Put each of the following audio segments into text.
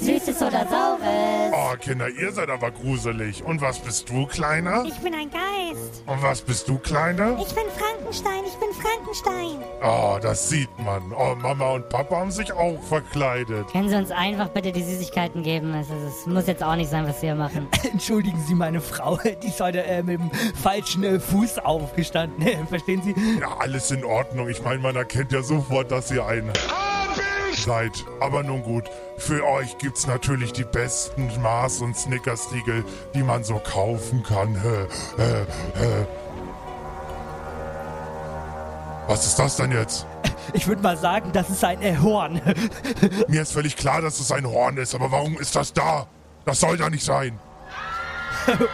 Süßes oder Saures? Oh, Kinder, ihr seid aber gruselig. Und was bist du, Kleiner? Ich bin ein Geist. Und was bist du, Kleiner? Ich bin Frankenstein, ich bin Frankenstein. Oh, das sieht man. Oh, Mama und Papa haben sich auch verkleidet. Können Sie uns einfach bitte die Süßigkeiten geben? Es, es muss jetzt auch nicht sein, was Sie hier machen. Entschuldigen Sie, meine Frau, die ist heute äh, mit dem falschen äh, Fuß aufgestanden. Verstehen Sie? Ja, alles in Ordnung. Ich meine, man erkennt ja sofort, dass ihr ein seid. Aber nun gut, für euch gibt's natürlich die besten Mars- und Snickers-Riegel, die man so kaufen kann. Hä, hä, hä. Was ist das denn jetzt? Ich würde mal sagen, das ist ein äh, Horn. Mir ist völlig klar, dass es ein Horn ist, aber warum ist das da? Das soll da nicht sein.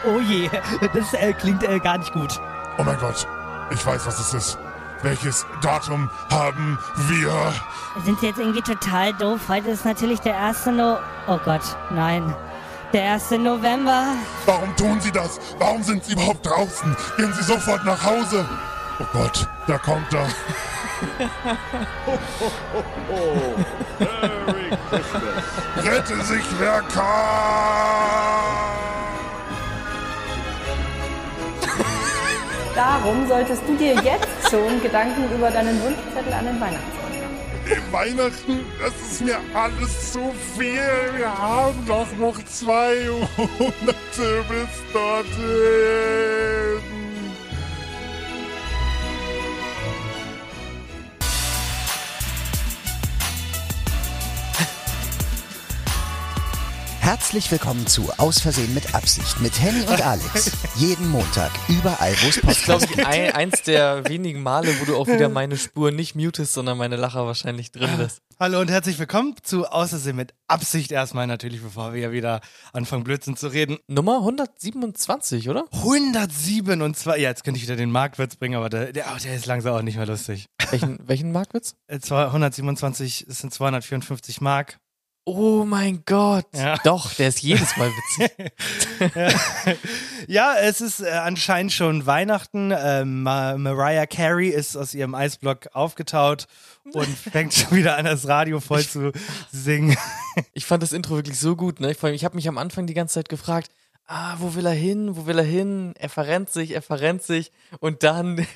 oh je, das äh, klingt äh, gar nicht gut. Oh mein Gott, ich weiß, was es ist. Welches Datum haben wir? Sind Sie jetzt irgendwie total doof? Heute ist natürlich der 1. No... Oh Gott, nein. Der 1. November. Warum tun Sie das? Warum sind Sie überhaupt draußen? Gehen Sie sofort nach Hause. Oh Gott, da kommt er. Rette sich, wer kann! Darum solltest du dir jetzt schon Gedanken über deinen Wunschzettel an den Weihnachtsmann machen. Weihnachten, das ist mir alles zu viel. Wir haben doch noch zwei Monate bis dorthin. Herzlich willkommen zu Aus Versehen mit Absicht mit Henny und Alex. Jeden Montag, überall, wo es Das ist, glaube Podcasts ich, ein, eins der wenigen Male, wo du auch wieder meine Spur nicht mutest, sondern meine Lacher wahrscheinlich drin lässt. Hallo und herzlich willkommen zu Außersehen mit Absicht erstmal natürlich, bevor wir ja wieder anfangen Blödsinn zu reden. Nummer 127, oder? 127, ja, jetzt könnte ich wieder den Marktwitz bringen, aber der, der, der ist langsam auch nicht mehr lustig. Welchen, welchen Marktwitz? Äh, zwei- 127 es sind 254 Mark. Oh mein Gott. Ja. Doch, der ist jedes Mal witzig. Ja, es ist äh, anscheinend schon Weihnachten. Ähm, Ma Mariah Carey ist aus ihrem Eisblock aufgetaut und fängt schon wieder an, das Radio voll zu singen. Ich fand das Intro wirklich so gut, ne? Allem, ich habe mich am Anfang die ganze Zeit gefragt, ah, wo will er hin? Wo will er hin? Er verrennt sich, er verrennt sich. Und dann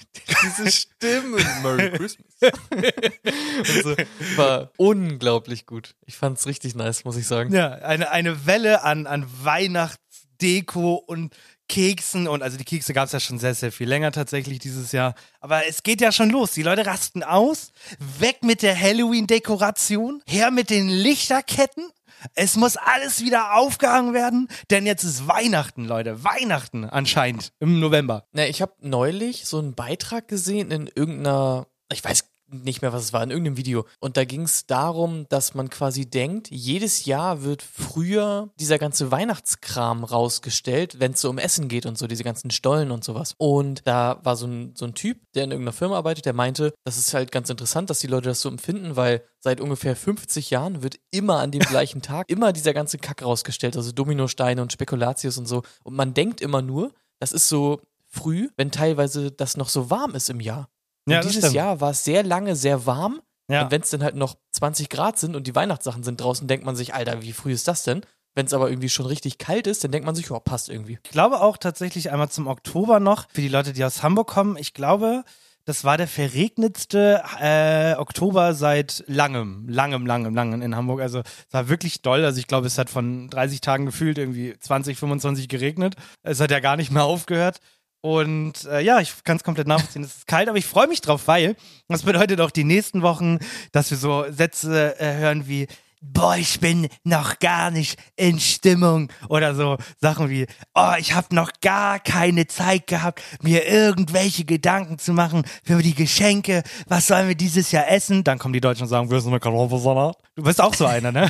diese Stimme. Merry Christmas. und so, war unglaublich gut. Ich fand's richtig nice, muss ich sagen. Ja, eine, eine Welle an, an Weihnachtsdeko und Keksen und also die Kekse gab es ja schon sehr, sehr viel länger tatsächlich dieses Jahr. Aber es geht ja schon los. Die Leute rasten aus. Weg mit der Halloween-Dekoration. Her mit den Lichterketten. Es muss alles wieder aufgehangen werden, denn jetzt ist Weihnachten, Leute. Weihnachten anscheinend im November. Na, ich habe neulich so einen Beitrag gesehen in irgendeiner, ich weiß nicht mehr, was es war, in irgendeinem Video. Und da ging es darum, dass man quasi denkt, jedes Jahr wird früher dieser ganze Weihnachtskram rausgestellt, wenn es so um Essen geht und so, diese ganzen Stollen und sowas. Und da war so ein, so ein Typ, der in irgendeiner Firma arbeitet, der meinte, das ist halt ganz interessant, dass die Leute das so empfinden, weil seit ungefähr 50 Jahren wird immer an dem gleichen Tag immer dieser ganze Kack rausgestellt, also Dominosteine und Spekulatius und so. Und man denkt immer nur, das ist so früh, wenn teilweise das noch so warm ist im Jahr. Und Ja, dieses stimmt. Jahr war es sehr lange sehr warm. Ja. Und wenn es dann halt noch 20 Grad sind und die Weihnachtssachen sind draußen, denkt man sich, Alter, wie früh ist das denn? Wenn es aber irgendwie schon richtig kalt ist, dann denkt man sich, ja, passt irgendwie. Ich glaube auch tatsächlich einmal zum Oktober noch, für die Leute, die aus Hamburg kommen, ich glaube, das war der verregnetste äh, Oktober seit langem, langem, langem, langem in Hamburg. Also es war wirklich doll. Also ich glaube, es hat von 30 Tagen gefühlt irgendwie 20, 25 geregnet. Es hat ja gar nicht mehr aufgehört. Und äh, ja, ich kann es komplett nachvollziehen. Es ist kalt, aber ich freue mich drauf, weil das bedeutet auch die nächsten Wochen, dass wir so Sätze äh, hören wie boah, ich bin noch gar nicht in Stimmung oder so Sachen wie, oh, ich habe noch gar keine Zeit gehabt, mir irgendwelche Gedanken zu machen für die Geschenke, was sollen wir dieses Jahr essen? Dann kommen die Deutschen und sagen, wir essen eine Kartoffelsalat. Du bist auch so einer, ne?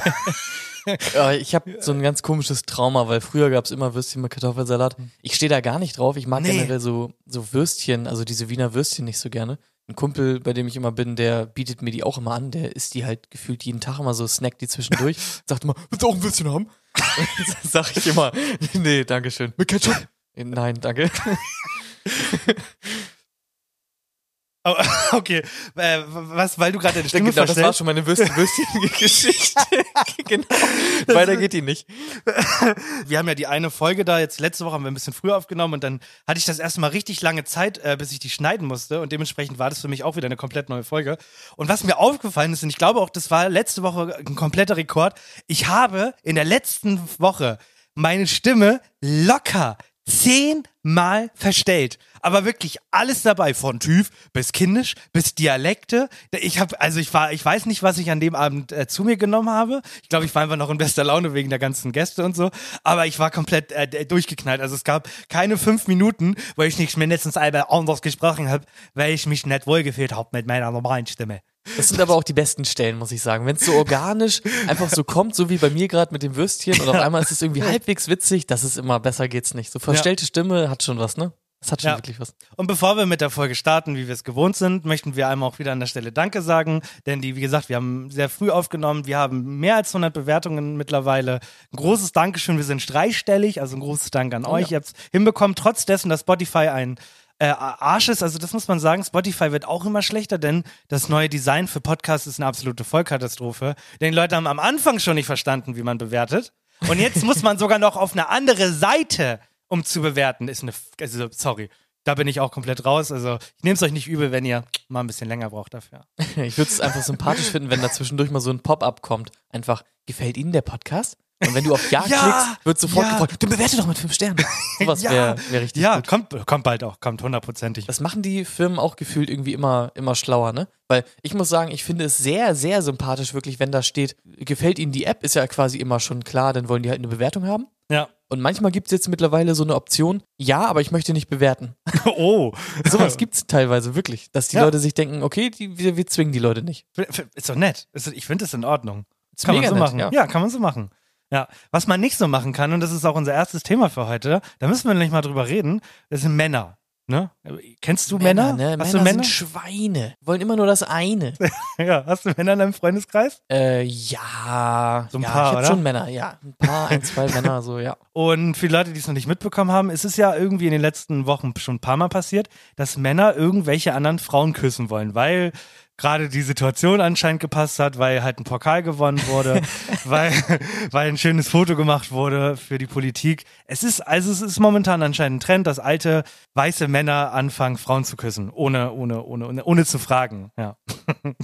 Ja, ich habe so ein ganz komisches Trauma, weil früher gab's immer Würstchen mit Kartoffelsalat. Ich stehe da gar nicht drauf. Ich mag Nee. generell so, so Würstchen, also diese Wiener Würstchen nicht so gerne. Ein Kumpel, bei dem ich immer bin, der bietet mir die auch immer an. Der isst die halt gefühlt jeden Tag immer so, snackt die zwischendurch. Sagt immer, willst du auch ein Würstchen haben? Sag ich immer, nee, danke schön. Mit Ketchup? Nein, danke. Oh, okay, äh, was, weil du gerade deine Stimme genau, das war verstellst. schon meine Würstchen-Geschichte. genau. Weiter geht die nicht. Wir haben ja die eine Folge da, jetzt letzte Woche haben wir ein bisschen früher aufgenommen und dann hatte ich das erste Mal richtig lange Zeit, äh, bis ich die schneiden musste und dementsprechend war das für mich auch wieder eine komplett neue Folge. Und was mir aufgefallen ist, und ich glaube auch, das war letzte Woche ein kompletter Rekord, ich habe in der letzten Woche meine Stimme locker zehnmal verstellt. Aber wirklich alles dabei, von Typ bis Kindisch bis Dialekte. Ich habe, also ich war, ich weiß nicht, was ich an dem Abend äh, zu mir genommen habe. Ich glaube, ich war einfach noch in bester Laune wegen der ganzen Gäste und so. Aber ich war komplett äh, durchgeknallt. Also es gab keine fünf Minuten, wo ich nicht mindestens einmal anders gesprochen habe, weil ich mich nicht wohlgefühlt habe mit meiner normalen Stimme. Das sind aber auch die besten Stellen, muss ich sagen. Wenn es so organisch einfach so kommt, so wie bei mir gerade mit dem Würstchen und auf einmal ist es irgendwie halbwegs witzig, das ist immer besser geht's nicht. So verstellte Stimme hat schon was, ne? Das hat schon Ja. wirklich was. Und bevor wir mit der Folge starten, wie wir es gewohnt sind, möchten wir einmal auch wieder an der Stelle Danke sagen. Denn die, wie gesagt, wir haben sehr früh aufgenommen. Wir haben mehr als 100 Bewertungen mittlerweile. Ein großes Dankeschön. Wir sind dreistellig. Also ein großes Dank an euch. Ihr habt es hinbekommen, trotz dessen, dass Spotify ein äh, Arsch ist. Also das muss man sagen. Spotify wird auch immer schlechter, denn das neue Design für Podcasts ist eine absolute Vollkatastrophe. Denn die Leute haben am Anfang schon nicht verstanden, wie man bewertet. Und jetzt muss man sogar noch auf eine andere Seite, um zu bewerten. Ist eine, also sorry. Da bin ich auch komplett raus. Also ich nehme es euch nicht übel, wenn ihr mal ein bisschen länger braucht dafür. Ich würde es einfach sympathisch finden, wenn da zwischendurch mal so ein Pop-up kommt. Einfach, gefällt Ihnen der Podcast? Und wenn du auf Ja, Ja, klickst, wird sofort ja. gefragt, du bewerte doch mit fünf Sternen. Sowas wäre wär richtig ja, gut. kommt, kommt bald auch, kommt hundertprozentig. Das machen die Firmen auch gefühlt irgendwie immer, immer schlauer, ne? Weil ich muss sagen, ich finde es sehr, sehr sympathisch wirklich, wenn da steht, gefällt Ihnen die App, ist ja quasi immer schon klar, dann wollen die halt eine Bewertung haben. Ja. Und manchmal gibt es jetzt mittlerweile so eine Option, ja, aber ich möchte nicht bewerten. Oh. Sowas gibt es teilweise wirklich, dass die Ja. Leute sich denken, okay, die, wir, wir zwingen die Leute nicht. Ist doch nett. Ist, ich finde das in Ordnung. Ist kann man so nett, machen. ja. Ja. kann man so machen. Ja, was man nicht so machen kann, und das ist auch unser erstes Thema für heute, da müssen wir nämlich mal drüber reden, das sind Männer. Ne? Kennst du Männer? ne? Hast Männer du Männer? sind Schweine. Wollen immer nur das eine. ja, hast du Männer in deinem Freundeskreis? äh, ja. So ein ja, paar, ich oder? schon Männer, ja. Ein paar, ein, zwei Männer, so, ja. Und für die Leute, die es noch nicht mitbekommen haben, ist es ja irgendwie in den letzten Wochen schon ein paar Mal passiert, dass Männer irgendwelche anderen Frauen küssen wollen, weil gerade die Situation anscheinend gepasst hat, weil halt ein Pokal gewonnen wurde, weil, weil ein schönes Foto gemacht wurde für die Politik. Es ist, also es ist momentan anscheinend ein Trend, dass alte weiße Männer anfangen, Frauen zu küssen, ohne, ohne, ohne, ohne, ohne zu fragen. Ja.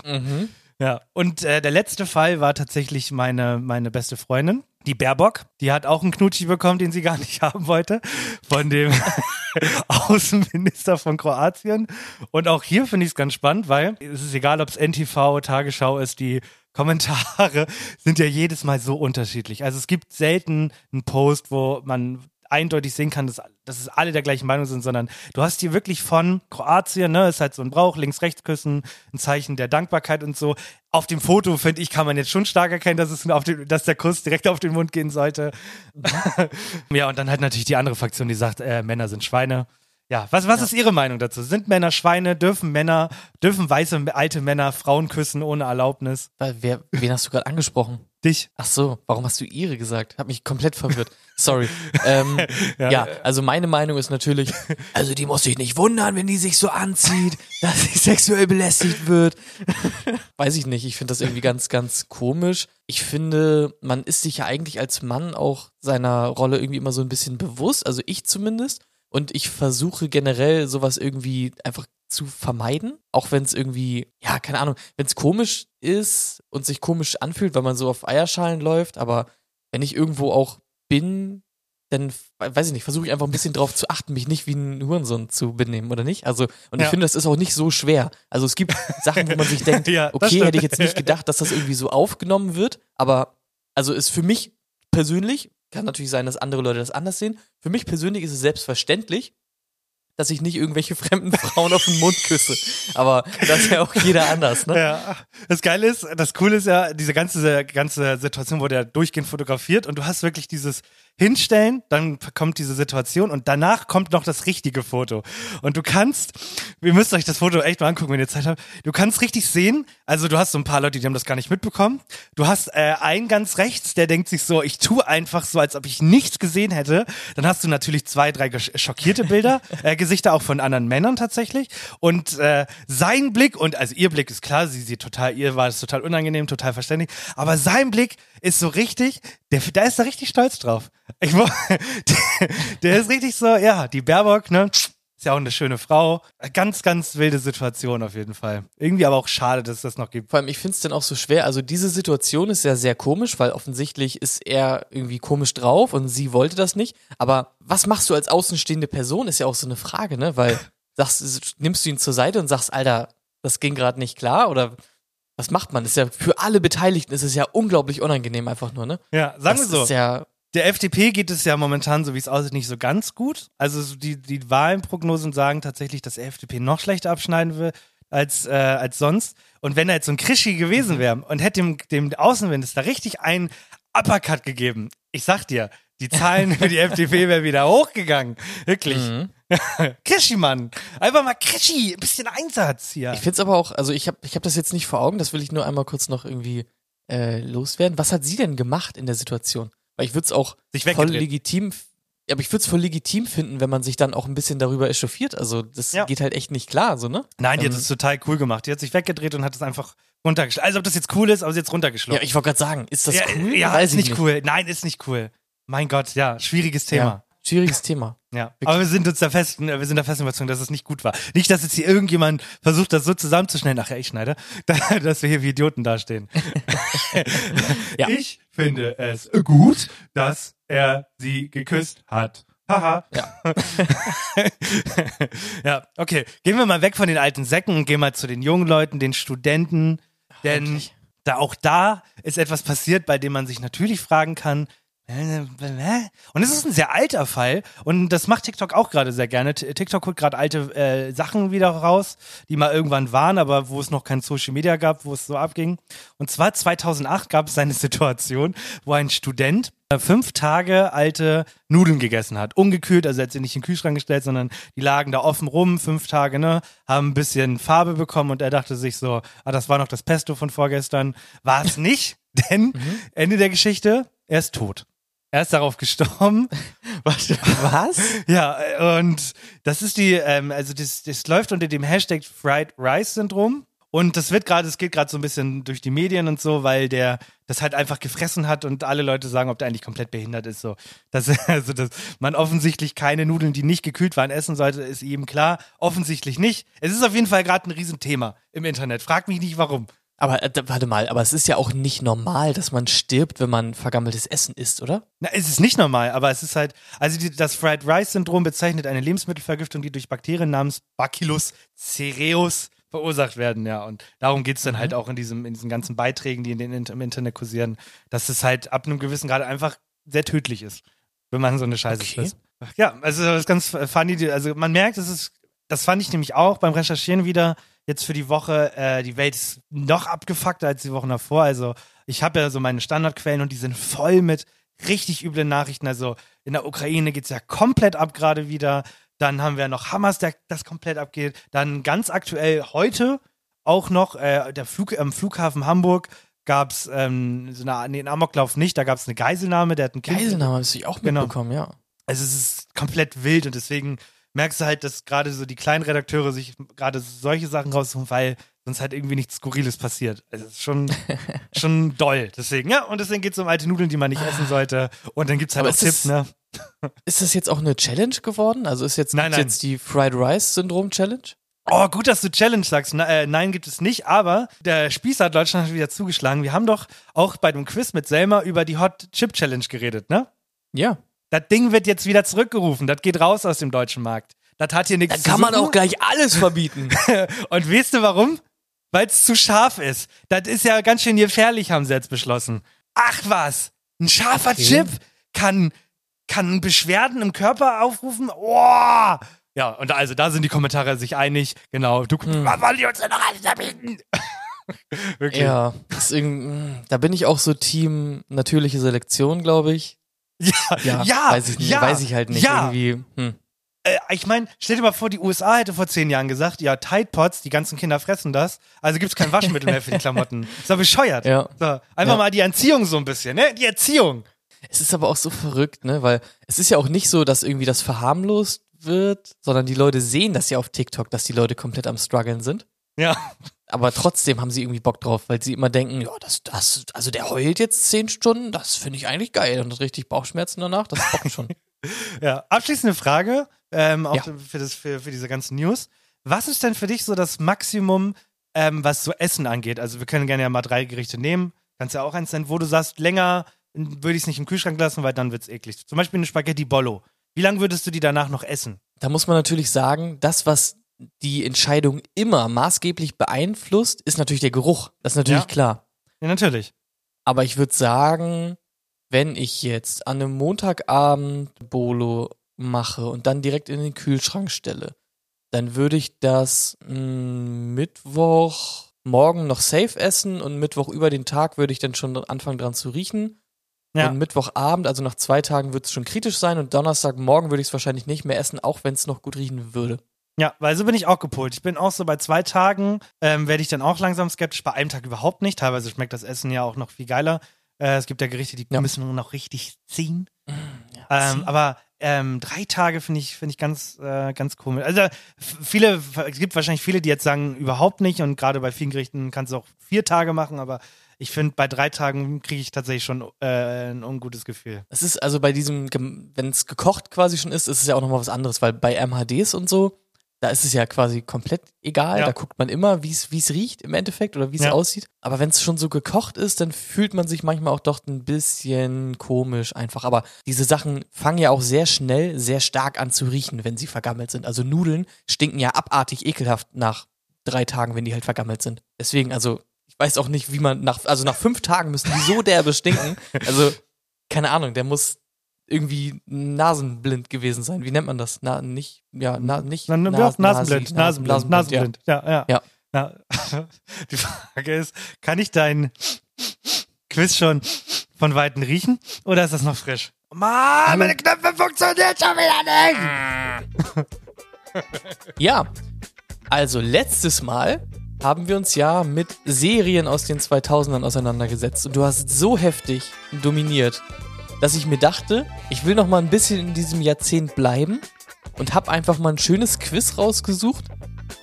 Mhm. Ja, und äh, der letzte Fall war tatsächlich meine, meine beste Freundin, die Baerbock. Die hat auch einen Knutschi bekommen, den sie gar nicht haben wollte, von dem Außenminister von Kroatien. Und auch hier finde ich es ganz spannend, weil es ist egal, ob es NTV, Tagesschau ist, die Kommentare sind ja jedes Mal so unterschiedlich. Also es gibt selten einen Post, wo man eindeutig sehen kann, dass, dass es alle der gleichen Meinung sind, sondern du hast hier wirklich von Kroatien, ne, ist halt so ein Brauch, links-rechts küssen, ein Zeichen der Dankbarkeit und so. Auf dem Foto, finde ich, kann man jetzt schon stark erkennen, dass, es auf dem, dass der Kuss direkt auf den Mund gehen sollte. ja, und dann halt natürlich die andere Fraktion, die sagt, äh, Männer sind Schweine. Ja, was, was ist Ihre Meinung dazu? Sind Männer Schweine? Dürfen Männer, dürfen weiße alte Männer Frauen küssen ohne Erlaubnis? Weil Wer, wen hast du gerade angesprochen? Dich? Ach so, warum hast du ihre gesagt? Hat mich komplett verwirrt. Sorry. ähm, ja. also meine Meinung ist natürlich, also die muss sich nicht wundern, wenn die sich so anzieht, dass sie sexuell belästigt wird. Weiß ich nicht. Ich finde das irgendwie ganz, ganz komisch. Ich finde, man ist sich ja eigentlich als Mann auch seiner Rolle irgendwie immer so ein bisschen bewusst, also ich zumindest. Und ich versuche generell sowas irgendwie einfach zu vermeiden, auch wenn es irgendwie, ja, keine Ahnung, wenn es komisch ist und sich komisch anfühlt, weil man so auf Eierschalen läuft, aber wenn ich irgendwo auch bin, dann, weiß ich nicht, versuche ich einfach ein bisschen drauf zu achten, mich nicht wie ein Hurensohn zu benehmen, oder nicht? Also, und ich Ja. finde, das ist auch nicht so schwer. Also es gibt Sachen, wo man sich denkt, Ja, okay, hätte ich jetzt nicht gedacht, dass das irgendwie so aufgenommen wird, Aber also ist für mich persönlich, kann natürlich sein, dass andere Leute das anders sehen, für mich persönlich ist es selbstverständlich, dass ich nicht irgendwelche fremden Frauen auf den Mund küsse. Aber das ist ja auch jeder anders, ne? Ja, das Geile ist, das Coole ist ja, diese ganze, ganze Situation wurde ja durchgehend fotografiert und du hast wirklich dieses Hinstellen, dann kommt diese Situation und danach kommt noch das richtige Foto. Und du kannst, ihr müsst euch das Foto echt mal angucken, wenn ihr Zeit habt, du kannst richtig sehen, also du hast so ein paar Leute, die haben das gar nicht mitbekommen. Du hast äh, einen ganz rechts, der denkt sich so, ich tue einfach so, als ob ich nichts gesehen hätte. Dann hast du natürlich zwei, drei schockierte Bilder, äh, Gesichter auch von anderen Männern tatsächlich. Und äh, sein Blick, und also ihr Blick ist klar, sie sieht total, ihr war es total unangenehm, total verständlich, aber sein Blick ist so richtig, der, da ist er richtig stolz drauf. Ich, der, der ist richtig so, ja, die Baerbock, ne? Ist ja auch eine schöne Frau. Ganz, ganz wilde Situation auf jeden Fall. Irgendwie aber auch schade, dass es das noch gibt. Vor allem, ich finde es dann auch so schwer. Also diese Situation ist ja sehr komisch, weil offensichtlich ist er irgendwie komisch drauf und sie wollte das nicht. Aber was machst du als außenstehende Person, ist ja auch so eine Frage, ne? Weil sagst, nimmst du ihn zur Seite und sagst, Alter, das ging gerade nicht klar oder was macht man? Das ist ja für alle Beteiligten ist es ja unglaublich unangenehm einfach nur, ne? Ja, sagen das wir so. Ist ja, Der FDP geht es ja momentan, so wie es aussieht, nicht so ganz gut. Also so die, die Wahlenprognosen sagen tatsächlich, dass die FDP noch schlechter abschneiden will als, äh, als sonst. Und wenn da jetzt so ein Krischi gewesen wäre und hätte dem, dem Außenminister richtig einen Uppercut gegeben, ich sag dir, die Zahlen für die FDP wären wieder hochgegangen. Wirklich. Mhm. Krischi, Mann. Einfach mal Krischi, ein bisschen Einsatz hier. Ich finde es aber auch, also ich habe ich hab das jetzt nicht vor Augen, das will ich nur einmal kurz noch irgendwie äh, loswerden. Was hat sie denn gemacht in der Situation? Weil ich würde es auch voll legitim, aber ich würde es voll legitim finden, wenn man sich dann auch ein bisschen darüber echauffiert. Also das Ja. geht halt echt nicht klar, so, ne? Nein, die hat Ähm, es total cool gemacht. Die hat sich weggedreht und hat es einfach runtergeschlagen. Also ob das jetzt cool ist, aber sie jetzt runtergeschlagen. Ja, ich wollte gerade sagen, ist das ja, cool? Ja, ist ich nicht cool. Nein, ist nicht cool. Mein Gott, ja, schwieriges Thema. Ja, schwieriges Thema. Ja. Aber wir sind uns der festen, wir sind der festen Überzeugung, dass es nicht gut war. Nicht, dass jetzt hier irgendjemand versucht, das so zusammenzuschneiden. Ach ja, ich schneide, dass wir hier wie Idioten dastehen. Ja. Ich finde es gut, dass er sie geküsst hat. Haha. Ja. ja, okay. Gehen wir mal weg von den alten Säcken und gehen mal zu den jungen Leuten, den Studenten. Denn endlich. da auch da ist etwas passiert, bei dem man sich natürlich fragen kann, äh, und es ist ein sehr alter Fall und das macht TikTok auch gerade sehr gerne. TikTok holt gerade alte äh, Sachen wieder raus, die mal irgendwann waren, aber wo es noch kein Social Media gab, wo es so abging. Und zwar 2008 gab es eine Situation, wo ein Student äh, fünf Tage alte Nudeln gegessen hat. Ungekühlt, also er hat sie nicht in den Kühlschrank gestellt, sondern die lagen da offen rum, fünf Tage, ne, haben ein bisschen Farbe bekommen und er dachte sich so, ah, das war noch das Pesto von vorgestern. War es nicht, denn Ende der Geschichte, er ist tot. Er ist darauf gestorben. Was? Ja, und das ist die, ähm, also das, das läuft unter dem Hashtag Fried Rice Syndrom. Und das wird gerade, es geht gerade so ein bisschen durch die Medien und so, weil der das halt einfach gefressen hat und alle Leute sagen, ob der eigentlich komplett behindert ist. So, dass, also, dass man offensichtlich keine Nudeln, die nicht gekühlt waren, essen sollte, ist eben klar. Offensichtlich nicht. Es ist auf jeden Fall gerade ein Riesenthema im Internet. Frag mich nicht warum. Aber äh, warte mal, aber es ist ja auch nicht normal, dass man stirbt, wenn man vergammeltes Essen isst, oder? Na, es ist nicht normal, aber es ist halt, also die, das Fried Rice Syndrom bezeichnet eine Lebensmittelvergiftung, die durch Bakterien namens Bacillus cereus verursacht werden, ja. Und darum geht's dann halt auch in diesem, in diesen ganzen Beiträgen, die in den, im Internet kursieren, dass es halt ab einem gewissen Grad einfach sehr tödlich ist, wenn man so eine Scheiße Okay. frisst. Ja, also das ist ganz funny, also man merkt, es ist, das fand ich nämlich auch beim Recherchieren wieder, jetzt für die Woche, äh, die Welt ist noch abgefuckter als die Wochen davor. Also ich habe ja so meine Standardquellen und die sind voll mit richtig üblen Nachrichten. Also in der Ukraine geht's ja komplett ab gerade wieder. Dann haben wir noch Hamas, der das komplett abgeht. Dann ganz aktuell heute auch noch äh, der Flug, am Flughafen Hamburg gab's ähm, so eine, nee, einen Amoklauf nicht, da gab's eine Geiselnahme, der hat ein Kind. Geiselnahme hast du auch Genau. mitbekommen, ja. Also es ist komplett wild und deswegen merkst du halt, dass gerade so die kleinen Redakteure sich gerade solche Sachen raussuchen, weil sonst halt irgendwie nichts Skurriles passiert. Also es ist schon, schon doll. Deswegen, ja, und deswegen geht's um alte Nudeln, die man nicht essen sollte. Und dann gibt's halt Aber auch ist Tipps, es- ne? Ist das jetzt auch eine Challenge geworden? Also ist jetzt, Nein, nein. jetzt die Fried Rice Syndrom Challenge? Oh, gut, dass du Challenge sagst. Na, äh, nein, gibt es nicht, aber der Spießer hat Deutschland hat wieder zugeschlagen. Wir haben doch auch bei dem Quiz mit Selma über die Hot Chip Challenge geredet, ne? Ja. Das Ding wird jetzt wieder zurückgerufen. Das geht raus aus dem deutschen Markt. Das hat hier nichts Dann zu kann man auch gleich alles verbieten. Und weißt du warum? Weil es zu scharf ist. Das ist ja ganz schön gefährlich, haben sie jetzt beschlossen. Ach was, ein scharfer Okay. Chip kann, kann Beschwerden im Körper aufrufen. Oh! Ja, und also da sind die Kommentare sich einig. Genau, du, Hm. was wollen die uns denn noch alles anbieten? Wirklich. Ja, irgend- da bin ich auch so Team natürliche Selektion, glaube ich. Ja, Ja, ja, weiß ich nicht, ja, weiß ich halt nicht Ja. irgendwie. Hm. Äh, ich meine, stell dir mal vor, die USA hätte vor zehn Jahren gesagt, ja, Tide Pods, die ganzen Kinder fressen das, also gibt's kein Waschmittel mehr für die Klamotten. Ist doch bescheuert. Ja. So, einfach Ja. mal die Erziehung so ein bisschen, ne? Die Erziehung. Es ist aber auch so verrückt, ne, weil es ist ja auch nicht so, dass irgendwie das verharmlost wird, sondern die Leute sehen das ja auf TikTok, dass die Leute komplett am struggeln sind. Ja. Aber trotzdem haben sie irgendwie Bock drauf, weil sie immer denken, ja, das, das, also der heult jetzt zehn Stunden, das finde ich eigentlich geil. Und richtig Bauchschmerzen danach, das bockt schon. Ja, abschließende Frage, ähm, auch Ja. für, das, für, für diese ganzen News. Was ist denn für dich so das Maximum, ähm, was so Essen angeht? Also wir können gerne ja mal drei Gerichte nehmen. Kannst ja auch eins nennen, wo du sagst, länger würde ich es nicht im Kühlschrank lassen, weil dann wird's eklig. Zum Beispiel eine Spaghetti Bollo. Wie lange würdest du die danach noch essen? Da muss man natürlich sagen, das, was die Entscheidung immer maßgeblich beeinflusst, ist natürlich der Geruch. Das ist natürlich Ja. klar. Ja, natürlich. Aber ich würde sagen, wenn ich jetzt an einem Montagabend Bolo mache und dann direkt in den Kühlschrank stelle, dann würde ich das mh, Mittwoch morgen noch safe essen und Mittwoch über den Tag würde ich dann schon anfangen dran zu riechen. Ja. Und Mittwochabend, also nach zwei Tagen, wird es schon kritisch sein und Donnerstagmorgen würde ich es wahrscheinlich nicht mehr essen, auch wenn es noch gut riechen würde. Ja, weil so bin ich auch gepolt. Ich bin auch so bei zwei Tagen, ähm, werde ich dann auch langsam skeptisch, bei einem Tag überhaupt nicht. Teilweise schmeckt das Essen ja auch noch viel geiler. Äh, es gibt ja Gerichte, die Ja. müssen noch richtig ziehen. Ja, Ähm, aber ähm, drei Tage finde ich, finde ich ganz, äh, ganz komisch. Also viele, es gibt wahrscheinlich viele, die jetzt sagen, überhaupt nicht. Und gerade bei vielen Gerichten kannst du auch vier Tage machen, aber ich finde, bei drei Tagen kriege ich tatsächlich schon äh, ein ungutes Gefühl. Es ist also bei diesem, wenn es gekocht quasi schon ist, ist es ja auch nochmal was anderes, weil bei MHDs und so, da ist es ja quasi komplett egal. Ja. Da guckt man immer, wie es riecht im Endeffekt oder wie es Ja. aussieht. Aber wenn es schon so gekocht ist, dann fühlt man sich manchmal auch doch ein bisschen komisch einfach. Aber diese Sachen fangen ja auch sehr schnell, sehr stark an zu riechen, wenn sie vergammelt sind. Also Nudeln stinken ja abartig ekelhaft nach drei Tagen, wenn die halt vergammelt sind. Deswegen, also ich weiß auch nicht, wie man nach, also nach fünf Tagen müssen die so derbe stinken. Also keine Ahnung, der muss irgendwie nasenblind gewesen sein. Wie nennt man das? Na, nicht, ja, na, nicht. Dann, Nas- Nasenblind, Nasenblind, Nasenblind, Nasenblind. Ja, ja. Ja. ja. Die Frage ist, kann ich dein Quiz schon von Weitem riechen oder ist das noch frisch? Mann, meine Knöpfe funktionieren schon wieder nicht! Ja. Also letztes Mal haben wir uns ja mit Serien aus den 2000ern auseinandergesetzt und du hast so heftig dominiert, dass ich mir dachte, ich will noch mal ein bisschen in diesem Jahrzehnt bleiben und habe einfach mal ein schönes Quiz rausgesucht.